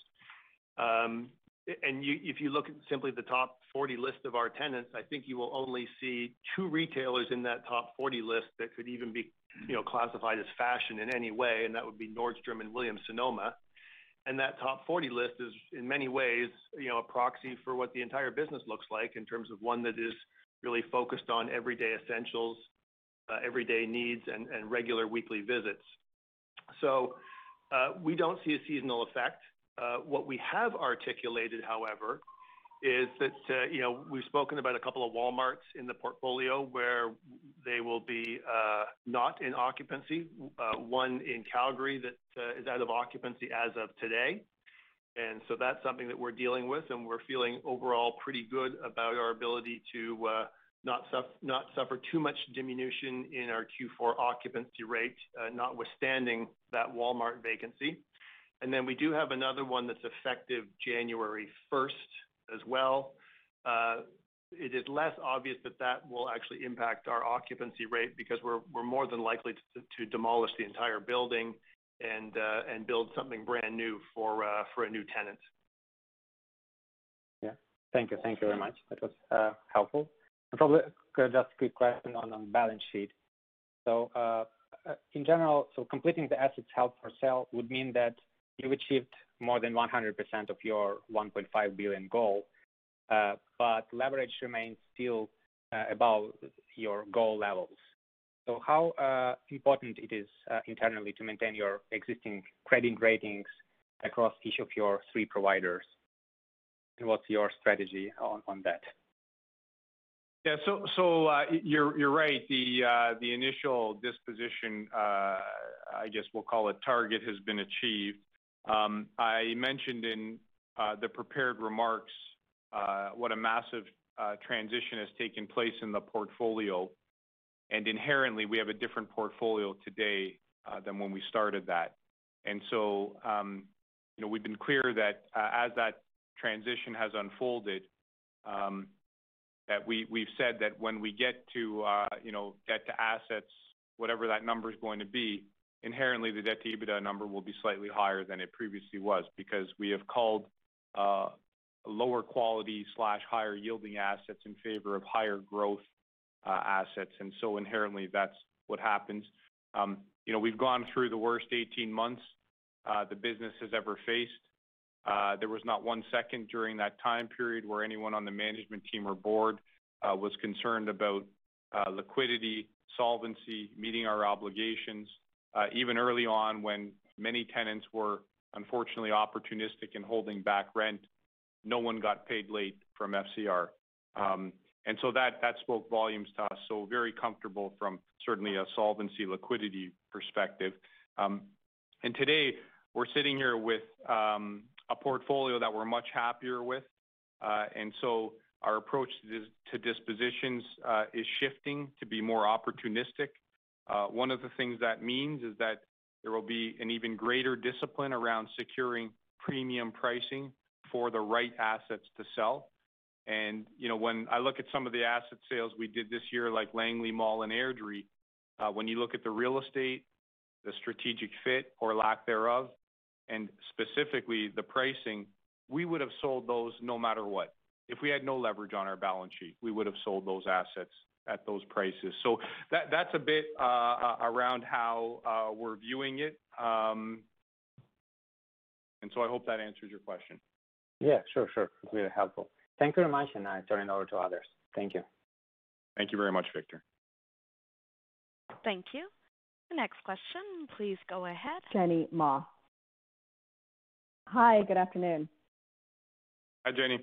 Um, and if you look at simply the top 40 list of our tenants, I think you will only see two retailers in that top 40 list that could even be you know, classified as fashion in any way, and that would be Nordstrom and Williams-Sonoma. And that top 40 list is, in many ways, you know, a proxy for what the entire business looks like in terms of one that is really focused on everyday essentials, uh, everyday needs, and and regular weekly visits. So uh, we don't see a seasonal effect. Uh, What we have articulated, however, is that uh, you know, we've spoken about a couple of Walmarts in the portfolio where they will be uh, not in occupancy. Uh, one in Calgary that is out of occupancy as of today. And so that's something that we're dealing with, and we're feeling overall pretty good about our ability to uh not not suffer too much diminution in our Q4 occupancy rate, notwithstanding that Walmart vacancy. And then we do have another one that's effective January 1st as well. Uh, it is less obvious that that will actually impact our occupancy rate because we're more than likely to demolish the entire building and uh and build something brand new for uh for a new tenant. Yeah. Thank you. Thank you very much. That was uh, helpful. Probably uh, just a quick question on balance sheet. So, in general, so completing the assets held for sale would mean that you've achieved more than 100% of your 1.5 billion goal, uh, but leverage remains still uh, above your goal levels. So how uh, important it is internally to maintain your existing credit ratings across each of your three providers? And what's your strategy on that? Yeah. So you're right. The initial disposition, I guess we'll call it target, has been achieved. Um, I mentioned in uh, the prepared remarks uh, what a massive uh, transition has taken place in the portfolio. And inherently, we have a different portfolio today than when we started that. And so um you know, we've been clear that as that transition has unfolded, um, that we've said that when we get to you know, debt to assets, whatever that number is going to be, inherently the debt to EBITDA number will be slightly higher than it previously was because we have culled lower quality slash higher yielding assets in favor of higher growth uh, assets. And so Inherently, that's what happens. Um, You know, we've gone through the worst 18 months uh, the business has ever faced. Uh, There was not one second during that time period where anyone on the management team or board was concerned about liquidity, solvency, meeting our obligations. Even early on when many tenants were unfortunately opportunistic in holding back rent, no one got paid late from FCR. Um, and so That that spoke volumes to us, so very comfortable from certainly a solvency liquidity perspective. Um, and Today, we're sitting here with a portfolio that we're much happier with. Uh, and so Our approach to dispositions is shifting to be more opportunistic. Uh, one of the things that means is that there will be an even greater discipline around securing premium pricing for the right assets to sell. And you know, when I look at some of the asset sales we did this year, like Langley Mall and Airdrie, uh, when you look at the real estate, the strategic fit or lack thereof, and specifically the pricing, we would have sold those no matter what. If we had no leverage on our balance sheet, we would have sold those assets at those prices. So that, that's a bit uh, uh, around how uh, we're viewing it. Um, and so I hope that answers your question. Yeah, sure, sure. It's really helpful. Thank you very much, and I turn it over to others. Thank you. Thank you very much, Victor. Thank you. The next question, please go ahead. Jenny Ma. Hi, good afternoon. Hi, Jenny.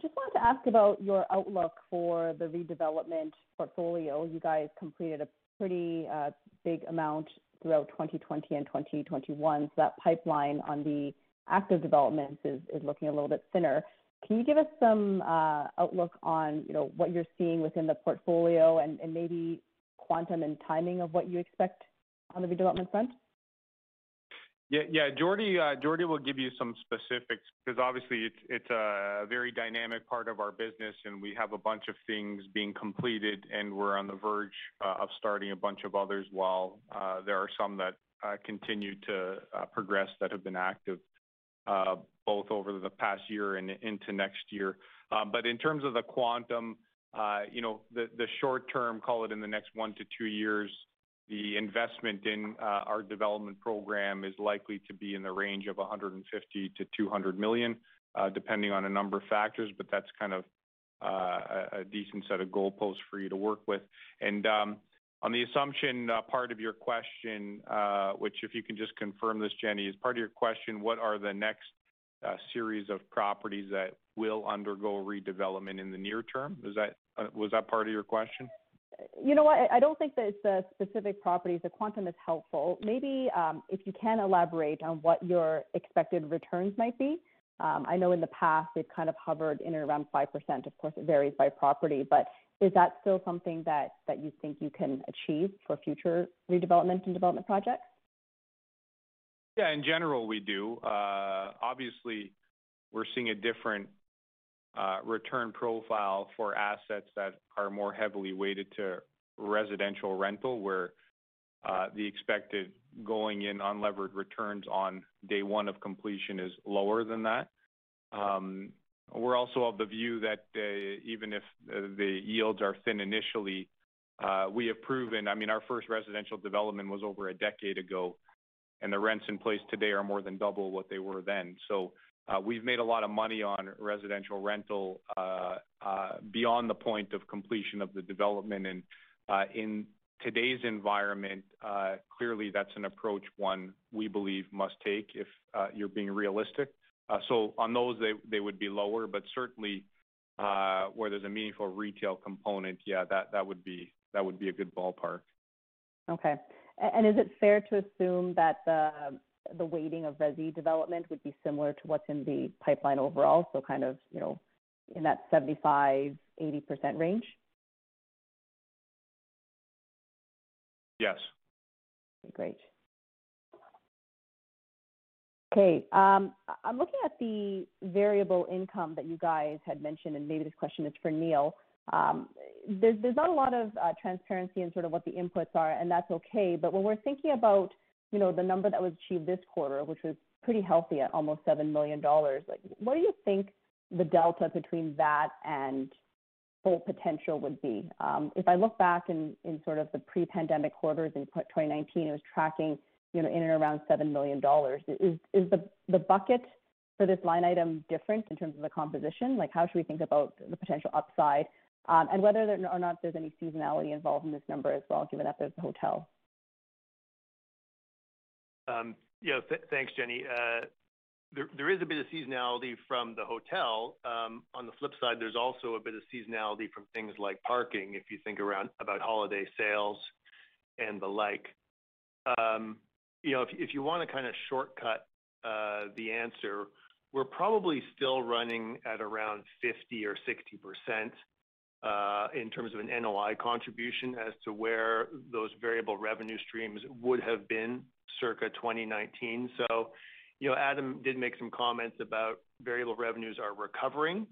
Just wanted to ask about your outlook for the redevelopment portfolio. You guys completed a pretty uh, big amount throughout 2020 and 2021, so that pipeline on the active developments is looking a little bit thinner. Can you give us some uh, outlook on, you know, what you're seeing within the portfolio and maybe quantum and timing of what you expect on the redevelopment front? Yeah. Jordie uh, will give you some specifics because obviously it's it's a very dynamic part of our business, and we have a bunch of things being completed, and we're on the verge uh, of starting a bunch of others while uh, there are some that uh, continue to progress that have been active both over the past year and into next year. But in terms of the quantum, you know, the, the short term, call it in the next one to two years, the investment in uh, our development program is likely to be in the range of 150 million-200 million, uh, depending on a number of factors, but that's kind of uh, a decent set of goalposts for you to work with. And um on the assumption part of your question, which if you can just confirm this, Jenny, is part of your question, what are the next series of properties that will undergo redevelopment in the near term? Was that part of your question? You know what? I don't think that it's the specific properties. The quantum is helpful. Maybe, um, if you can elaborate on what your expected returns might be. Um, I know in the past they've kind of hovered in and around 5%. Of course, it varies by property, but is that still something that you think you can achieve for future redevelopment and development projects? Yeah, in general, we do. Uh, obviously, we're seeing a different Uh, return profile for assets that are more heavily weighted to residential rental, where uh, the expected going in unlevered returns on day one of completion is lower than that. Um, we're also of the view that uh, even if the yields are thin initially, we have proven. I mean, our first residential development was over a decade ago, and the rents in place today are more than double what they were then. Uh, we've made a lot of money on residential rental uh, uh, beyond the point of completion of the development. And in today's environment, clearly that's an approach one we believe must take if you're being realistic. Uh so on those, they would be lower, but certainly, where there's a meaningful retail component, yeah, that would be a good ballpark. Okay. And is it fair to assume that the weighting of resi development would be similar to what's in the pipeline overall, so kind of, you know, in that 75%-80% range? Yes. Great. Okay. Um, I'm looking at the variable income that you guys had mentioned, and maybe this question is for Neil. Um, there's not a lot of uh, transparency in sort of what the inputs are, and that's okay. But when we're thinking about, you know, the number that was achieved this quarter, which was pretty healthy at almost 7 million dollars, like, what do you think the delta between that and full potential would be. Um, if I look back in in sort of the pre-pandemic quarters in 2019, it was tracking, you know, in and around 7 million dollars. Is is the the bucket for this line item different in terms of the composition? Like, how should we think about the potential upside, um, and whether or not there's any seasonality involved in this number as well, given that there's the hotel? Um, yeah. Thanks, Jenny. Uh, there is a bit of seasonality from the hotel. Um, on the flip side, there's also a bit of seasonality from things like parking, if you think around about holiday sales and the like. Um, you know, if you wanna kinda shortcut uh, the answer, we're probably still running at around 50 or 60% uh, in terms of an NOI contribution as to where those variable revenue streams would have been circa 2019. You know, Adam did make some comments about variable revenues are recovering,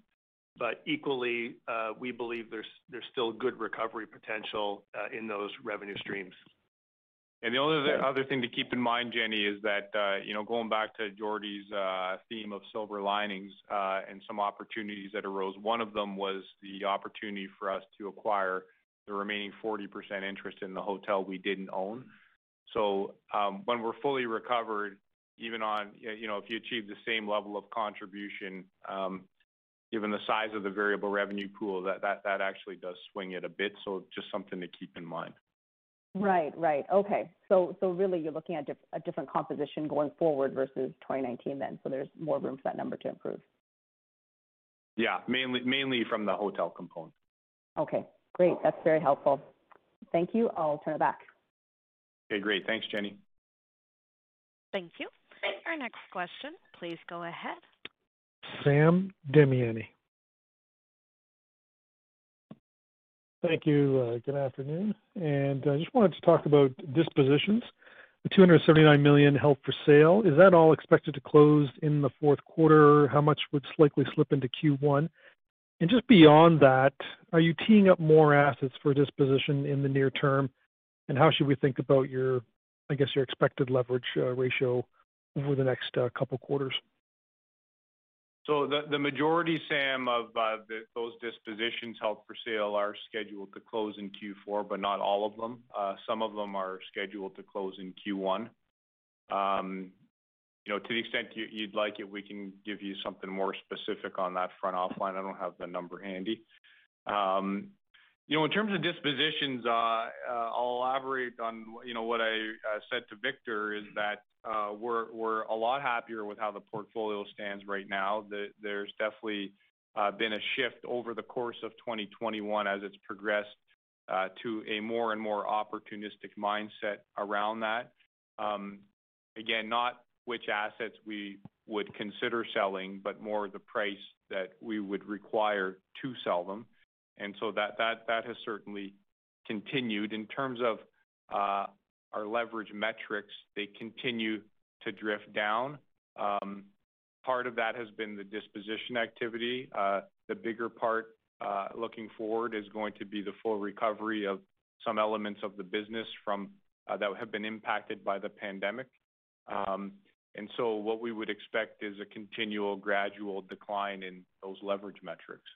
but equally, uh, we believe there's there's still good recovery potential uh, in those revenue streams. And the only other thing to keep in mind, Jenny, is that, uh, you know, going back to Jordie's theme of silver linings, and some opportunities that arose, one of them was the opportunity for us to acquire the remaining 40% interest in the hotel we didn't own. Um, when we're fully recovered, even on, you know, if you achieve the same level of contribution, um, given the size of the variable revenue pool, that that actually does swing it a bit. So just something to keep in mind. Right. Right. Okay. So so really you're looking at a different composition going forward versus 2019 then. So there's more room for that number to improve. Yeah. Mainly mainly from the hotel component. Okay, great. That's very helpful. Thank you. I'll turn it back. Okay, great. Thanks, Jenny. Thank you. Our next question, please go ahead. Sam Damiani. Thank you. Uh, good afternoon. And I just wanted to talk about dispositions. The 279 million held for sale, is that all expected to close in the fourth quarter? How much would likely slip into Q1? And just beyond that, are you teeing up more assets for disposition in the near term? And how should we think about your, I guess, your expected leverage uh, ratio over the next uh, couple quarters? So the majority, Sam, of uh, those dispositions held for sale are scheduled to close in Q4, but not all of them. Some of them are scheduled to close in Q1. Um, you know, to the extent you'd like it, we can give you something more specific on that front offline. I don't have the number handy. Um, You know, in terms of dispositions, uh, uh, I'll elaborate on you know, what I uh, said to Victor, is that uh we're we're a lot happier with how the portfolio stands right now. There's definitely been a shift over the course of 2021 as it's progressed to a more and more opportunistic mindset around that. Um, again, not which assets we would consider selling, but more the price that we would require to sell them. And so that that that has certainly continued. In terms of uh, our leverage metrics, they continue to drift down. Um, part of that has been the disposition activity. Uh, the bigger part, uh, looking forward, is going to be the full recovery of some elements of the business from that have been impacted by the pandemic. Um, and so what we would expect is a continual gradual decline in those leverage metrics.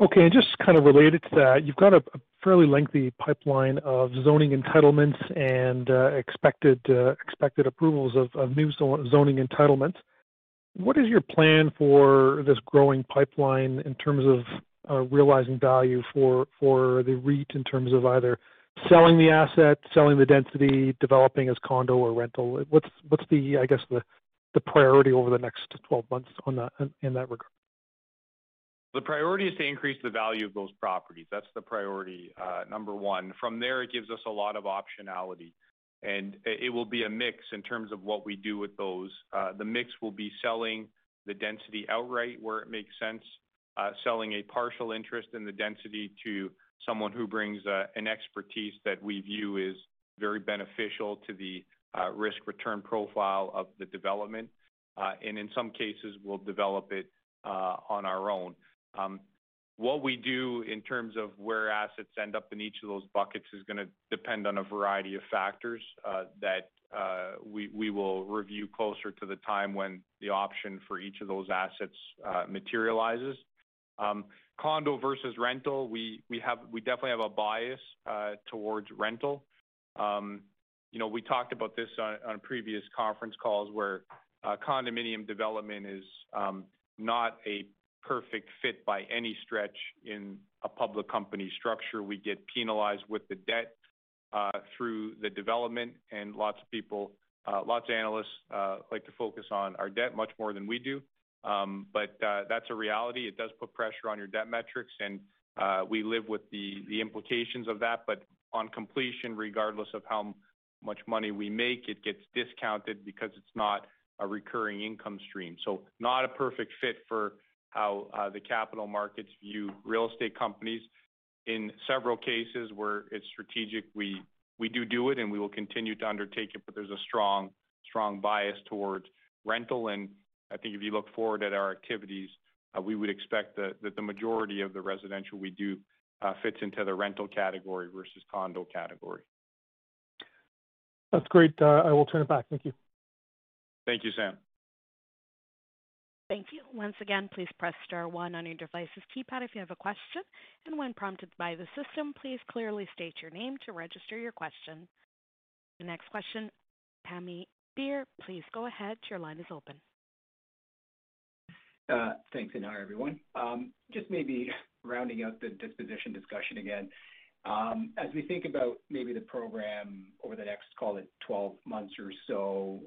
Okay. And just kind of related to that, you've got a fairly lengthy pipeline of zoning entitlements and uh expected expected approvals of new zoning entitlements. What is your plan for this growing pipeline in terms of realizing value for for the REIT in terms of either selling the asset, selling the density, developing as condo or rental? What's what's the, I guess, the the priority over the next 12 months on that, in that regard? The priority is to increase the value of those properties. That's the priority, uh, number one. From there, it gives us a lot of optionality, and it will be a mix in terms of what we do with those. Uh, the mix will be selling the density outright where it makes sense, uh, selling a partial interest in the density to someone who brings an expertise that we view is very beneficial to the risk-return profile of the development. Uh and in some cases, we'll develop it on our own. What we do in terms of where assets end up in each of those buckets is gonna depend on a variety of factors that we will review closer to the time when the option for each of those assets materializes. Um, condo versus rental, we definitely have a bias uh, towards rental. Um, you know, we talked about this on previous conference calls where uh, condominium development is um, not a perfect fit by any stretch in a public company structure. We get penalized with the debt uh, through the development, and lots of people, lots of analysts like to focus on our debt much more than we do. Um, but uh, that's a reality. It does put pressure on your debt metrics, and uh, we live with the implications of that. But on completion, regardless of how much money we make, it gets discounted because it's not a recurring income stream. So not a perfect fit for how uh, the capital markets view real estate companies. In several cases where it's strategic, we do do it, and we will continue to undertake it, but there's a strong strong bias towards rental. And I think if you look forward at our activities, uh, we would expect that the majority of the residential we do uh, fits into the rental category versus condo category. That's great. I will turn it back. Thank you. Thank you, Sam. Thank you. Once again, please press star one on your device's keypad if you have a question, and when prompted by the system, please clearly state your name to register your question. The next question, Pammi Bir, please go ahead. Your line is open. Uh, thanks, and hi, everyone. Um, just maybe rounding out the disposition discussion again. Um, as we think about maybe the program over the next, call it 12 months or so,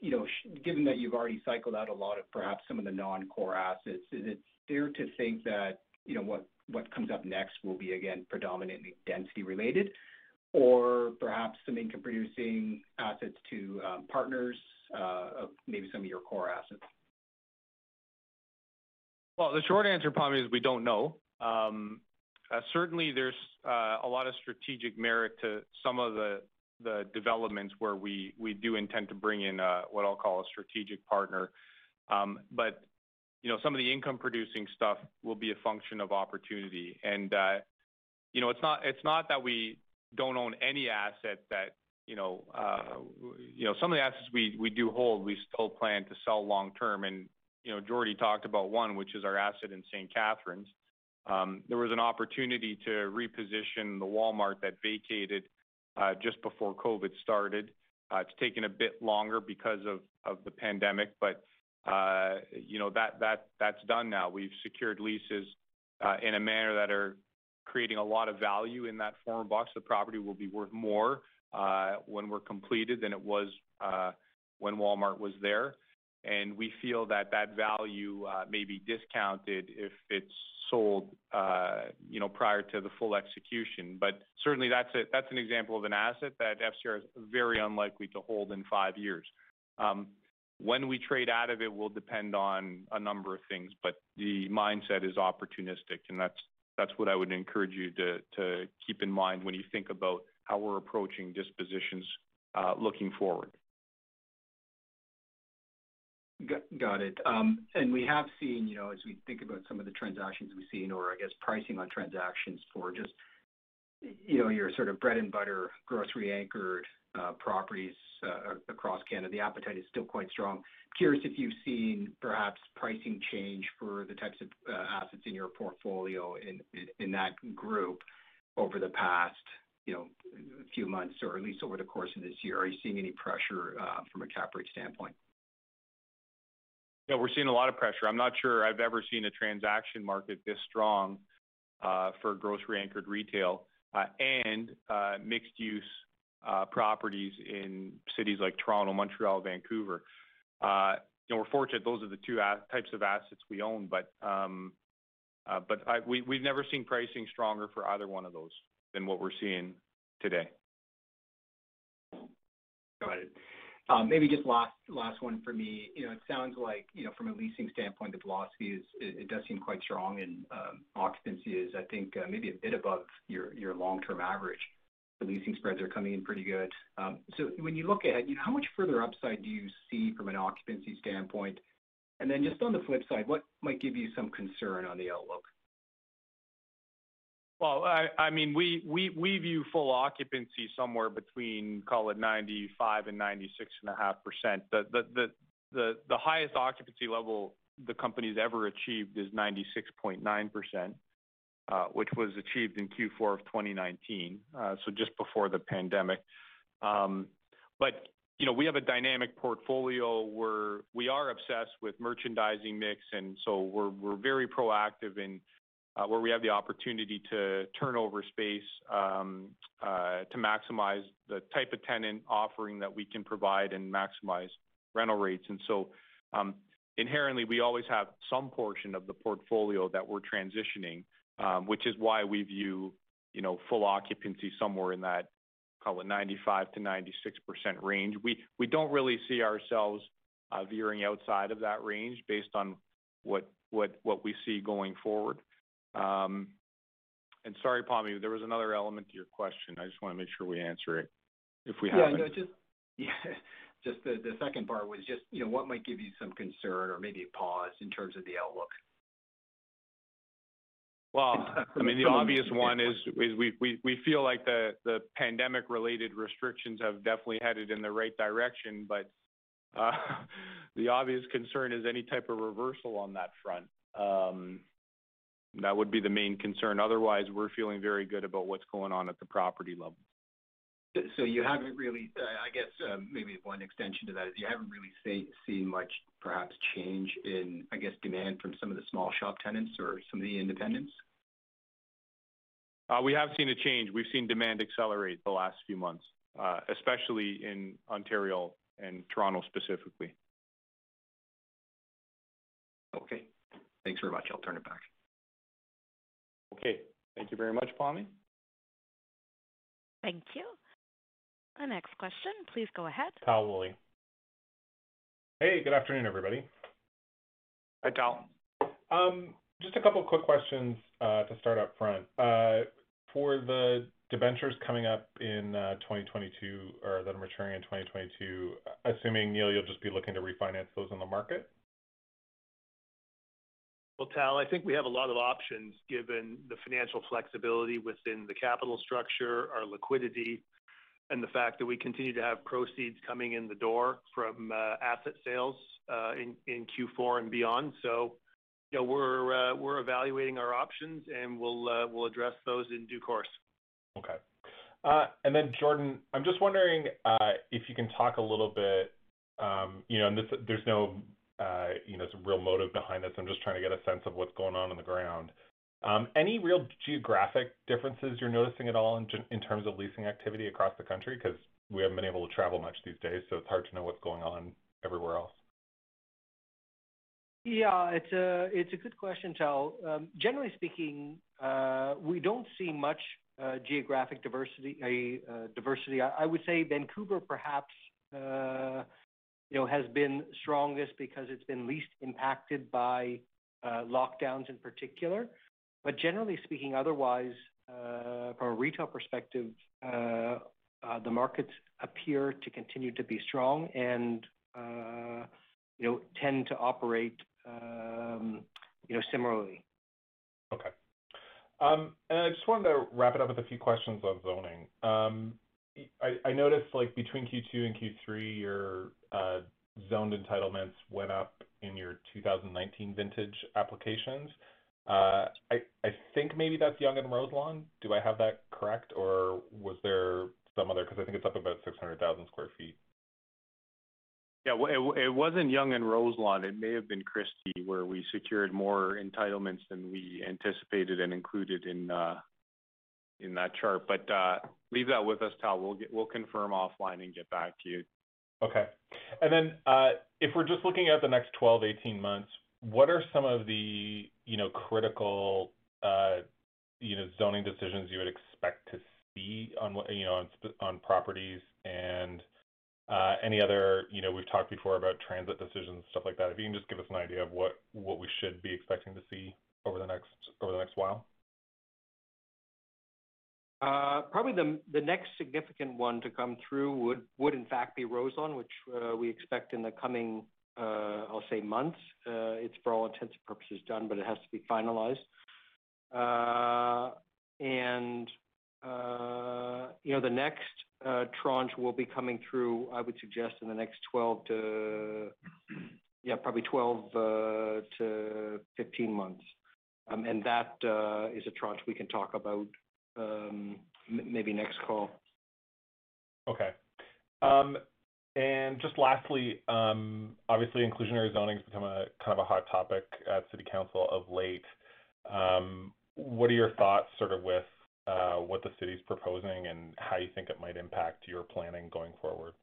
you know, given that you've already cycled out a lot of perhaps some of the non-core assets, is it fair to think that, you know, what comes up next will be, again, predominantly density related? Or perhaps some income-producing assets to um, partners uh, of maybe some of your core assets? Well, the short answer, Pammi, is we don't know. Um, uh, certainly, there's a lot of strategic merit to some of the developments where we do intend to bring in uh, what I'll call a strategic partner. Um, but you know, some of the income-producing stuff will be a function of opportunity. And you know, it's not that we don't own any asset that you know, some of the assets we do hold, we still plan to sell long term. And you know, Jordie talked about one, which is our asset in St. Catharines. Um, there was an opportunity to reposition the Walmart that vacated uh, just before COVID started. Uh, it's taken a bit longer because of, of the pandemic, but uh, you know that that that's done now. We've secured leases uh, in a manner that are creating a lot of value in that former box. The property will be worth more uh, when we're completed than it was uh, when Walmart was there and we feel that that value uh, may be discounted if it's sold, uh, you know, prior to the full execution. But certainly that's an example of an asset that FCR is very unlikely to hold in five years. Um, when we trade out of it will depend on a number of things, but the mindset is opportunistic, and that's that's what I would encourage you to to keep in mind when you think about how we're approaching dispositions uh, looking forward. Got it. Um, and we have seen, you know, as we think about some of the transactions we've seen, or I guess pricing on transactions for just, you know, your sort of bread and butter, grocery anchored uh, properties uh, across Canada, the appetite is still quite strong. Curious if you've seen perhaps pricing change for the types of uh, assets in your portfolio in that group over the past, you know, a few months, or at least over the course of this year. Are you seeing any pressure from a cap rate standpoint? Yeah, we're seeing a lot of pressure. I'm not sure I've ever seen a transaction market this strong uh, for grocery-anchored retail uh, and uh, mixed-use properties in cities like Toronto, Montreal, Vancouver. You know, we're fortunate those are the two types of assets we own, but um, we've never seen pricing stronger for either one of those than what we're seeing today. Got it. Um, maybe just last last one for me. You know, it sounds like, you know, from a leasing standpoint, the velocity is, it does seem quite strong and um, occupancy is, I think, uh, maybe a bit above your long-term average. The leasing spreads are coming in pretty good. Um, so when you look ahead, you know, how much further upside do you see from an occupancy standpoint? And then just on the flip side, what might give you some concern on the outlook? Well, I mean, we view full occupancy somewhere between, call it 95 and 96.5%. The highest occupancy level the company's ever achieved is 96.9%, uh, which was achieved in Q4 of 2019, uh, so just before the pandemic. Um, but you know, we have a dynamic portfolio where we are obsessed with merchandising mix, and so we're very proactive in Uh, where we have the opportunity to turn over space um, uh, to maximize the type of tenant offering that we can provide and maximize rental rates. And so um inherently, we always have some portion of the portfolio that we're transitioning, um, which is why we view, you know, full occupancy somewhere in that, call it 95%-96% range. We don't really see ourselves uh, veering outside of that range based on what we see going forward. Um, and sorry, Pammi, there was another element to your question. I just wanna make sure we answer it if we haven't. Yeah, just the second part was just, you know, what might give you some concern or maybe a pause in terms of the outlook? Well, I mean, the obvious one is we feel like the pandemic-related restrictions have definitely headed in the right direction. But uh, the obvious concern is any type of reversal on that front. Um, That would be the main concern. Otherwise, we're feeling very good about what's going on at the property level. So, you haven't really, uh, I guess, uh, maybe one extension to that is you haven't really seen much perhaps change in, I guess, demand from some of the small shop tenants or some of the independents? Uh, we have seen a change. We've seen demand accelerate the last few months, especially in Ontario and Toronto specifically. Okay. Thanks very much. I'll turn it back. Okay. Thank you very much, Pammi. Thank you. The next question, please go ahead. Tal Woolley. Hey, good afternoon, everybody. Hi, Tal. Um, just a couple of quick questions uh, to start up front. Uh, for the debentures coming up in uh, 2022 or that are maturing in 2022, assuming, Neil, you'll just be looking to refinance those in the market? Well, Tal, I think we have a lot of options given the financial flexibility within the capital structure, our liquidity, and the fact that we continue to have proceeds coming in the door from asset sales uh in Q4 and beyond. So, you know, we're uh we're evaluating our options, and we'll uh we'll address those in due course. Okay. And then, Jordan, I'm just wondering if you can talk a little bit, you know, and there's no, Uh, you know, some real motive behind this. I'm just trying to get a sense of what's going on on the ground. Um, any real geographic differences you're noticing at all in terms of leasing activity across the country? Because we haven't been able to travel much these days, so it's hard to know what's going on everywhere else. Yeah, it's a good question, Tal. Um, generally speaking, uh, we don't see much uh, geographic diversity. I would say Vancouver perhaps, you know, has been strongest because it's been least impacted by uh, lockdowns in particular. But generally speaking, otherwise, uh, from a retail perspective, uh, the markets appear to continue to be strong and, you know, tend to operate, um, you know, similarly. Okay. Um and I just wanted to wrap it up with a few questions on zoning. Um, I noticed, like, between Q2 and Q3, your uh, zoned entitlements went up in your 2019 vintage applications. Uh, I think maybe that's Yonge and Roselawn. Do I have that correct, or was there some other? Because I think it's up about 600,000 sq ft. Yeah. Well, it wasn't Yonge and Roselawn. It may have been Christie, where we secured more entitlements than we anticipated and included in uh, that chart. But uh, leave that with us, Tal. We'll confirm offline and get back to you. Okay. And then uh, if we're just looking at the next 12, 18 months, what are some of the, you know, critical, you know, zoning decisions you would expect to see on you know, on properties and, any other, you know, we've talked before about transit decisions, stuff like that. If you can just give us an idea of what what we should be expecting to see over the next over the next while. Uh, probably the next significant one to come through would in fact be Roselawn, which uh, we expect in the coming, uh, I'll say months. It's for all intents and purposes done, but it has to be finalized. And you know, the next tranche will be coming through, I would suggest in the next 12 to Yeah, probably 12 to 15 months. Um, and that is a tranche we can talk about Um, maybe next call. Okay. Um, and just lastly, um, obviously, inclusionary zoning has become a kind of a hot topic at City Council of late. What are your thoughts sort of with uh, what the city's proposing and how you think it might impact your planning going forward?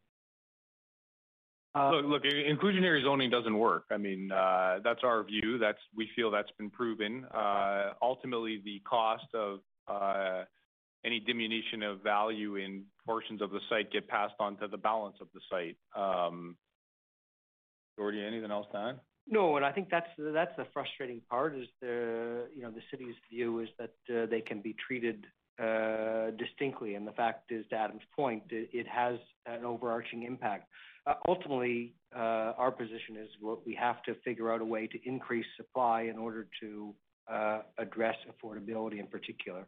Look, inclusionary zoning doesn't work. I mean, uh, that's our view. We feel that's been proven. Uh, ultimately, the cost of Uh, any diminution of value in portions of the site get passed on to the balance of the site. Um, Gordie, anything else to add? No, and I think that's the frustrating part, is the, you know, the city's view is that uh, they can be treated uh, distinctly. And the fact is, to Adam's point, it has an overarching impact. Ultimately, our position is what we have to figure out a way to increase supply in order to address affordability in particular.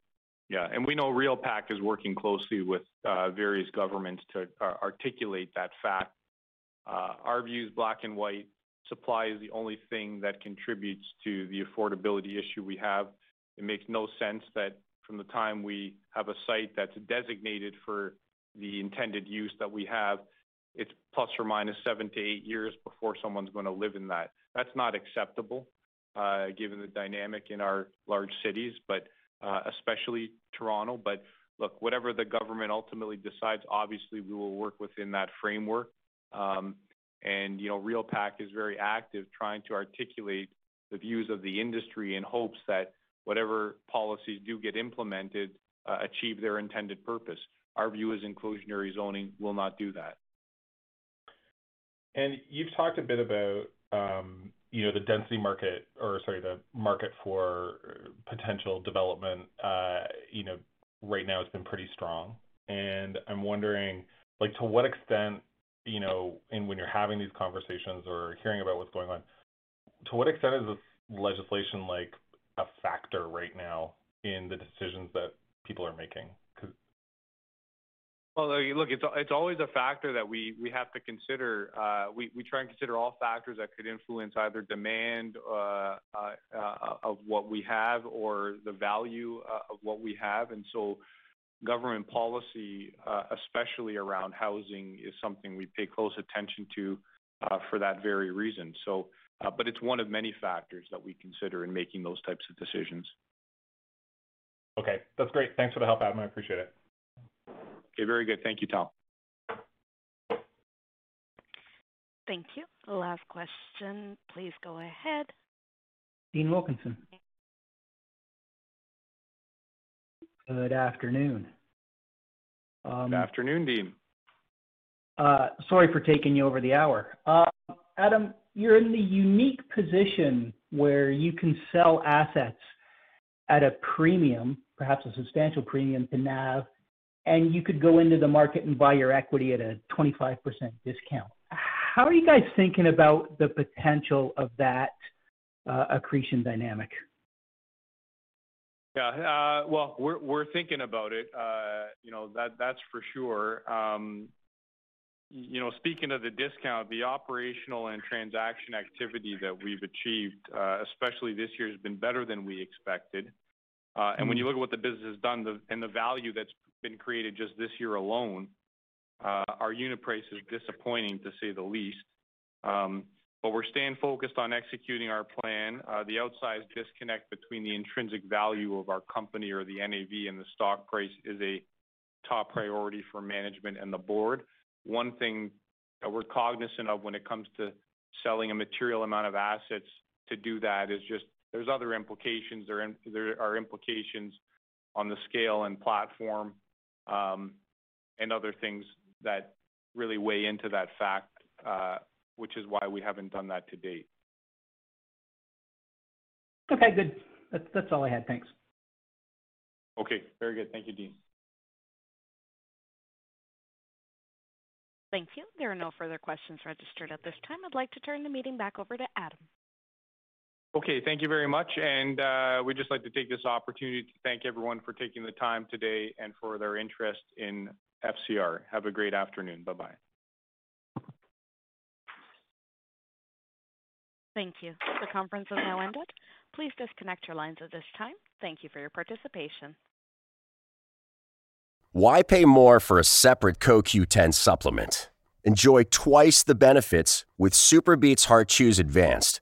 Yeah, and we know REALPAC is working closely with uh, various governments to uh, articulate that fact. Uh, our view is black and white. Supply is the only thing that contributes to the affordability issue we have. It makes no sense that from the time we have a site that's designated for the intended use that we have, it's plus or minus seven to eight years before someone's gonna live in that. That's not acceptable, given the dynamic in our large cities, but Uh, especially Toronto. But look, whatever the government ultimately decides, obviously, we will work within that framework. Um, and, you know, REALPAC is very active, trying to articulate the views of the industry in hopes that whatever policies do get implemented, uh, achieve their intended purpose. Our view is inclusionary zoning will not do that. And you've talked a bit about, um, you know, the density market, or sorry, the market for potential development, uh, you know, right now has been pretty strong. And I'm wondering, like, to what extent, you know, and when you're having these conversations or hearing about what's going on, to what extent is this legislation, like, a factor right now in the decisions that people are making? Well, look, it's always a factor that we have to consider. Uh, we try and consider all factors that could influence either demand uh, uh, of what we have or the value of what we have. And so government policy, especially around housing, is something we pay close attention to, for that very reason. It's one of many factors that we consider in making those types of decisions. Okay, that's great. Thanks for the help, Adam. I appreciate it. Okay, very good. Thank you, Tom. Thank you. Last question, please go ahead. Dean Wilkinson. Good afternoon. Um, good afternoon, Dean. Uh, sorry for taking you over the hour. Uh, Adam, you're in the unique position where you can sell assets at a premium, perhaps a substantial premium to NAV, and you could go into the market and buy your equity at a 25% discount. How are you guys thinking about the potential of that uh, accretion dynamic? Yeah, uh, well, we're we're thinking about it. Uh, you know, that that's for sure. Um, you know, speaking of the discount, the operational and transaction activity that we've achieved, especially this year, has been better than we expected. And when mm-hmm. you look at what the business has done and the value that's been created just this year alone, uh, our unit price is disappointing, to say the least. Um, but we're staying focused on executing our plan. Uh, the outsized disconnect between the intrinsic value of our company or the NAV and the stock price is a top priority for management and the board. One thing that we're cognizant of when it comes to selling a material amount of assets to do that is just there's other implications. There are implications on the scale and platform, Um, and other things that really weigh into that fact, uh, which is why we haven't done that to date. Okay, good. That's, that's all I had. Thanks. Okay, very good. Thank you, Dean. Thank you. There are no further questions registered at this time. I'd like to turn the meeting back over to Adam. Okay, thank you very much. And uh, we'd just like to take this opportunity to thank everyone for taking the time today and for their interest in FCR. Have a great afternoon. Bye-bye. Thank you. The conference has now ended. Please disconnect your lines at this time. Thank you for your participation. Why pay more for a separate CoQ10 supplement? Enjoy twice the benefits with SuperBeets Heart Chews Advanced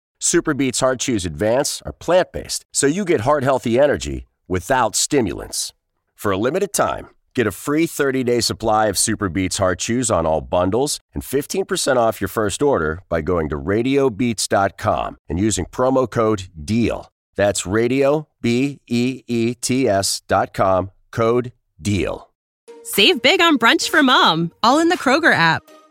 SuperBeets Heart Chews Advance are plant based, so you get heart healthy energy without stimulants. For a limited time, get a free 30 day supply of SuperBeets Heart Chews on all bundles and 15% off your first order by going to radiobeets.com and using promo code DEAL. That's radio, B E E T S.com, code DEAL. Save big on brunch for mom, all in the Kroger app.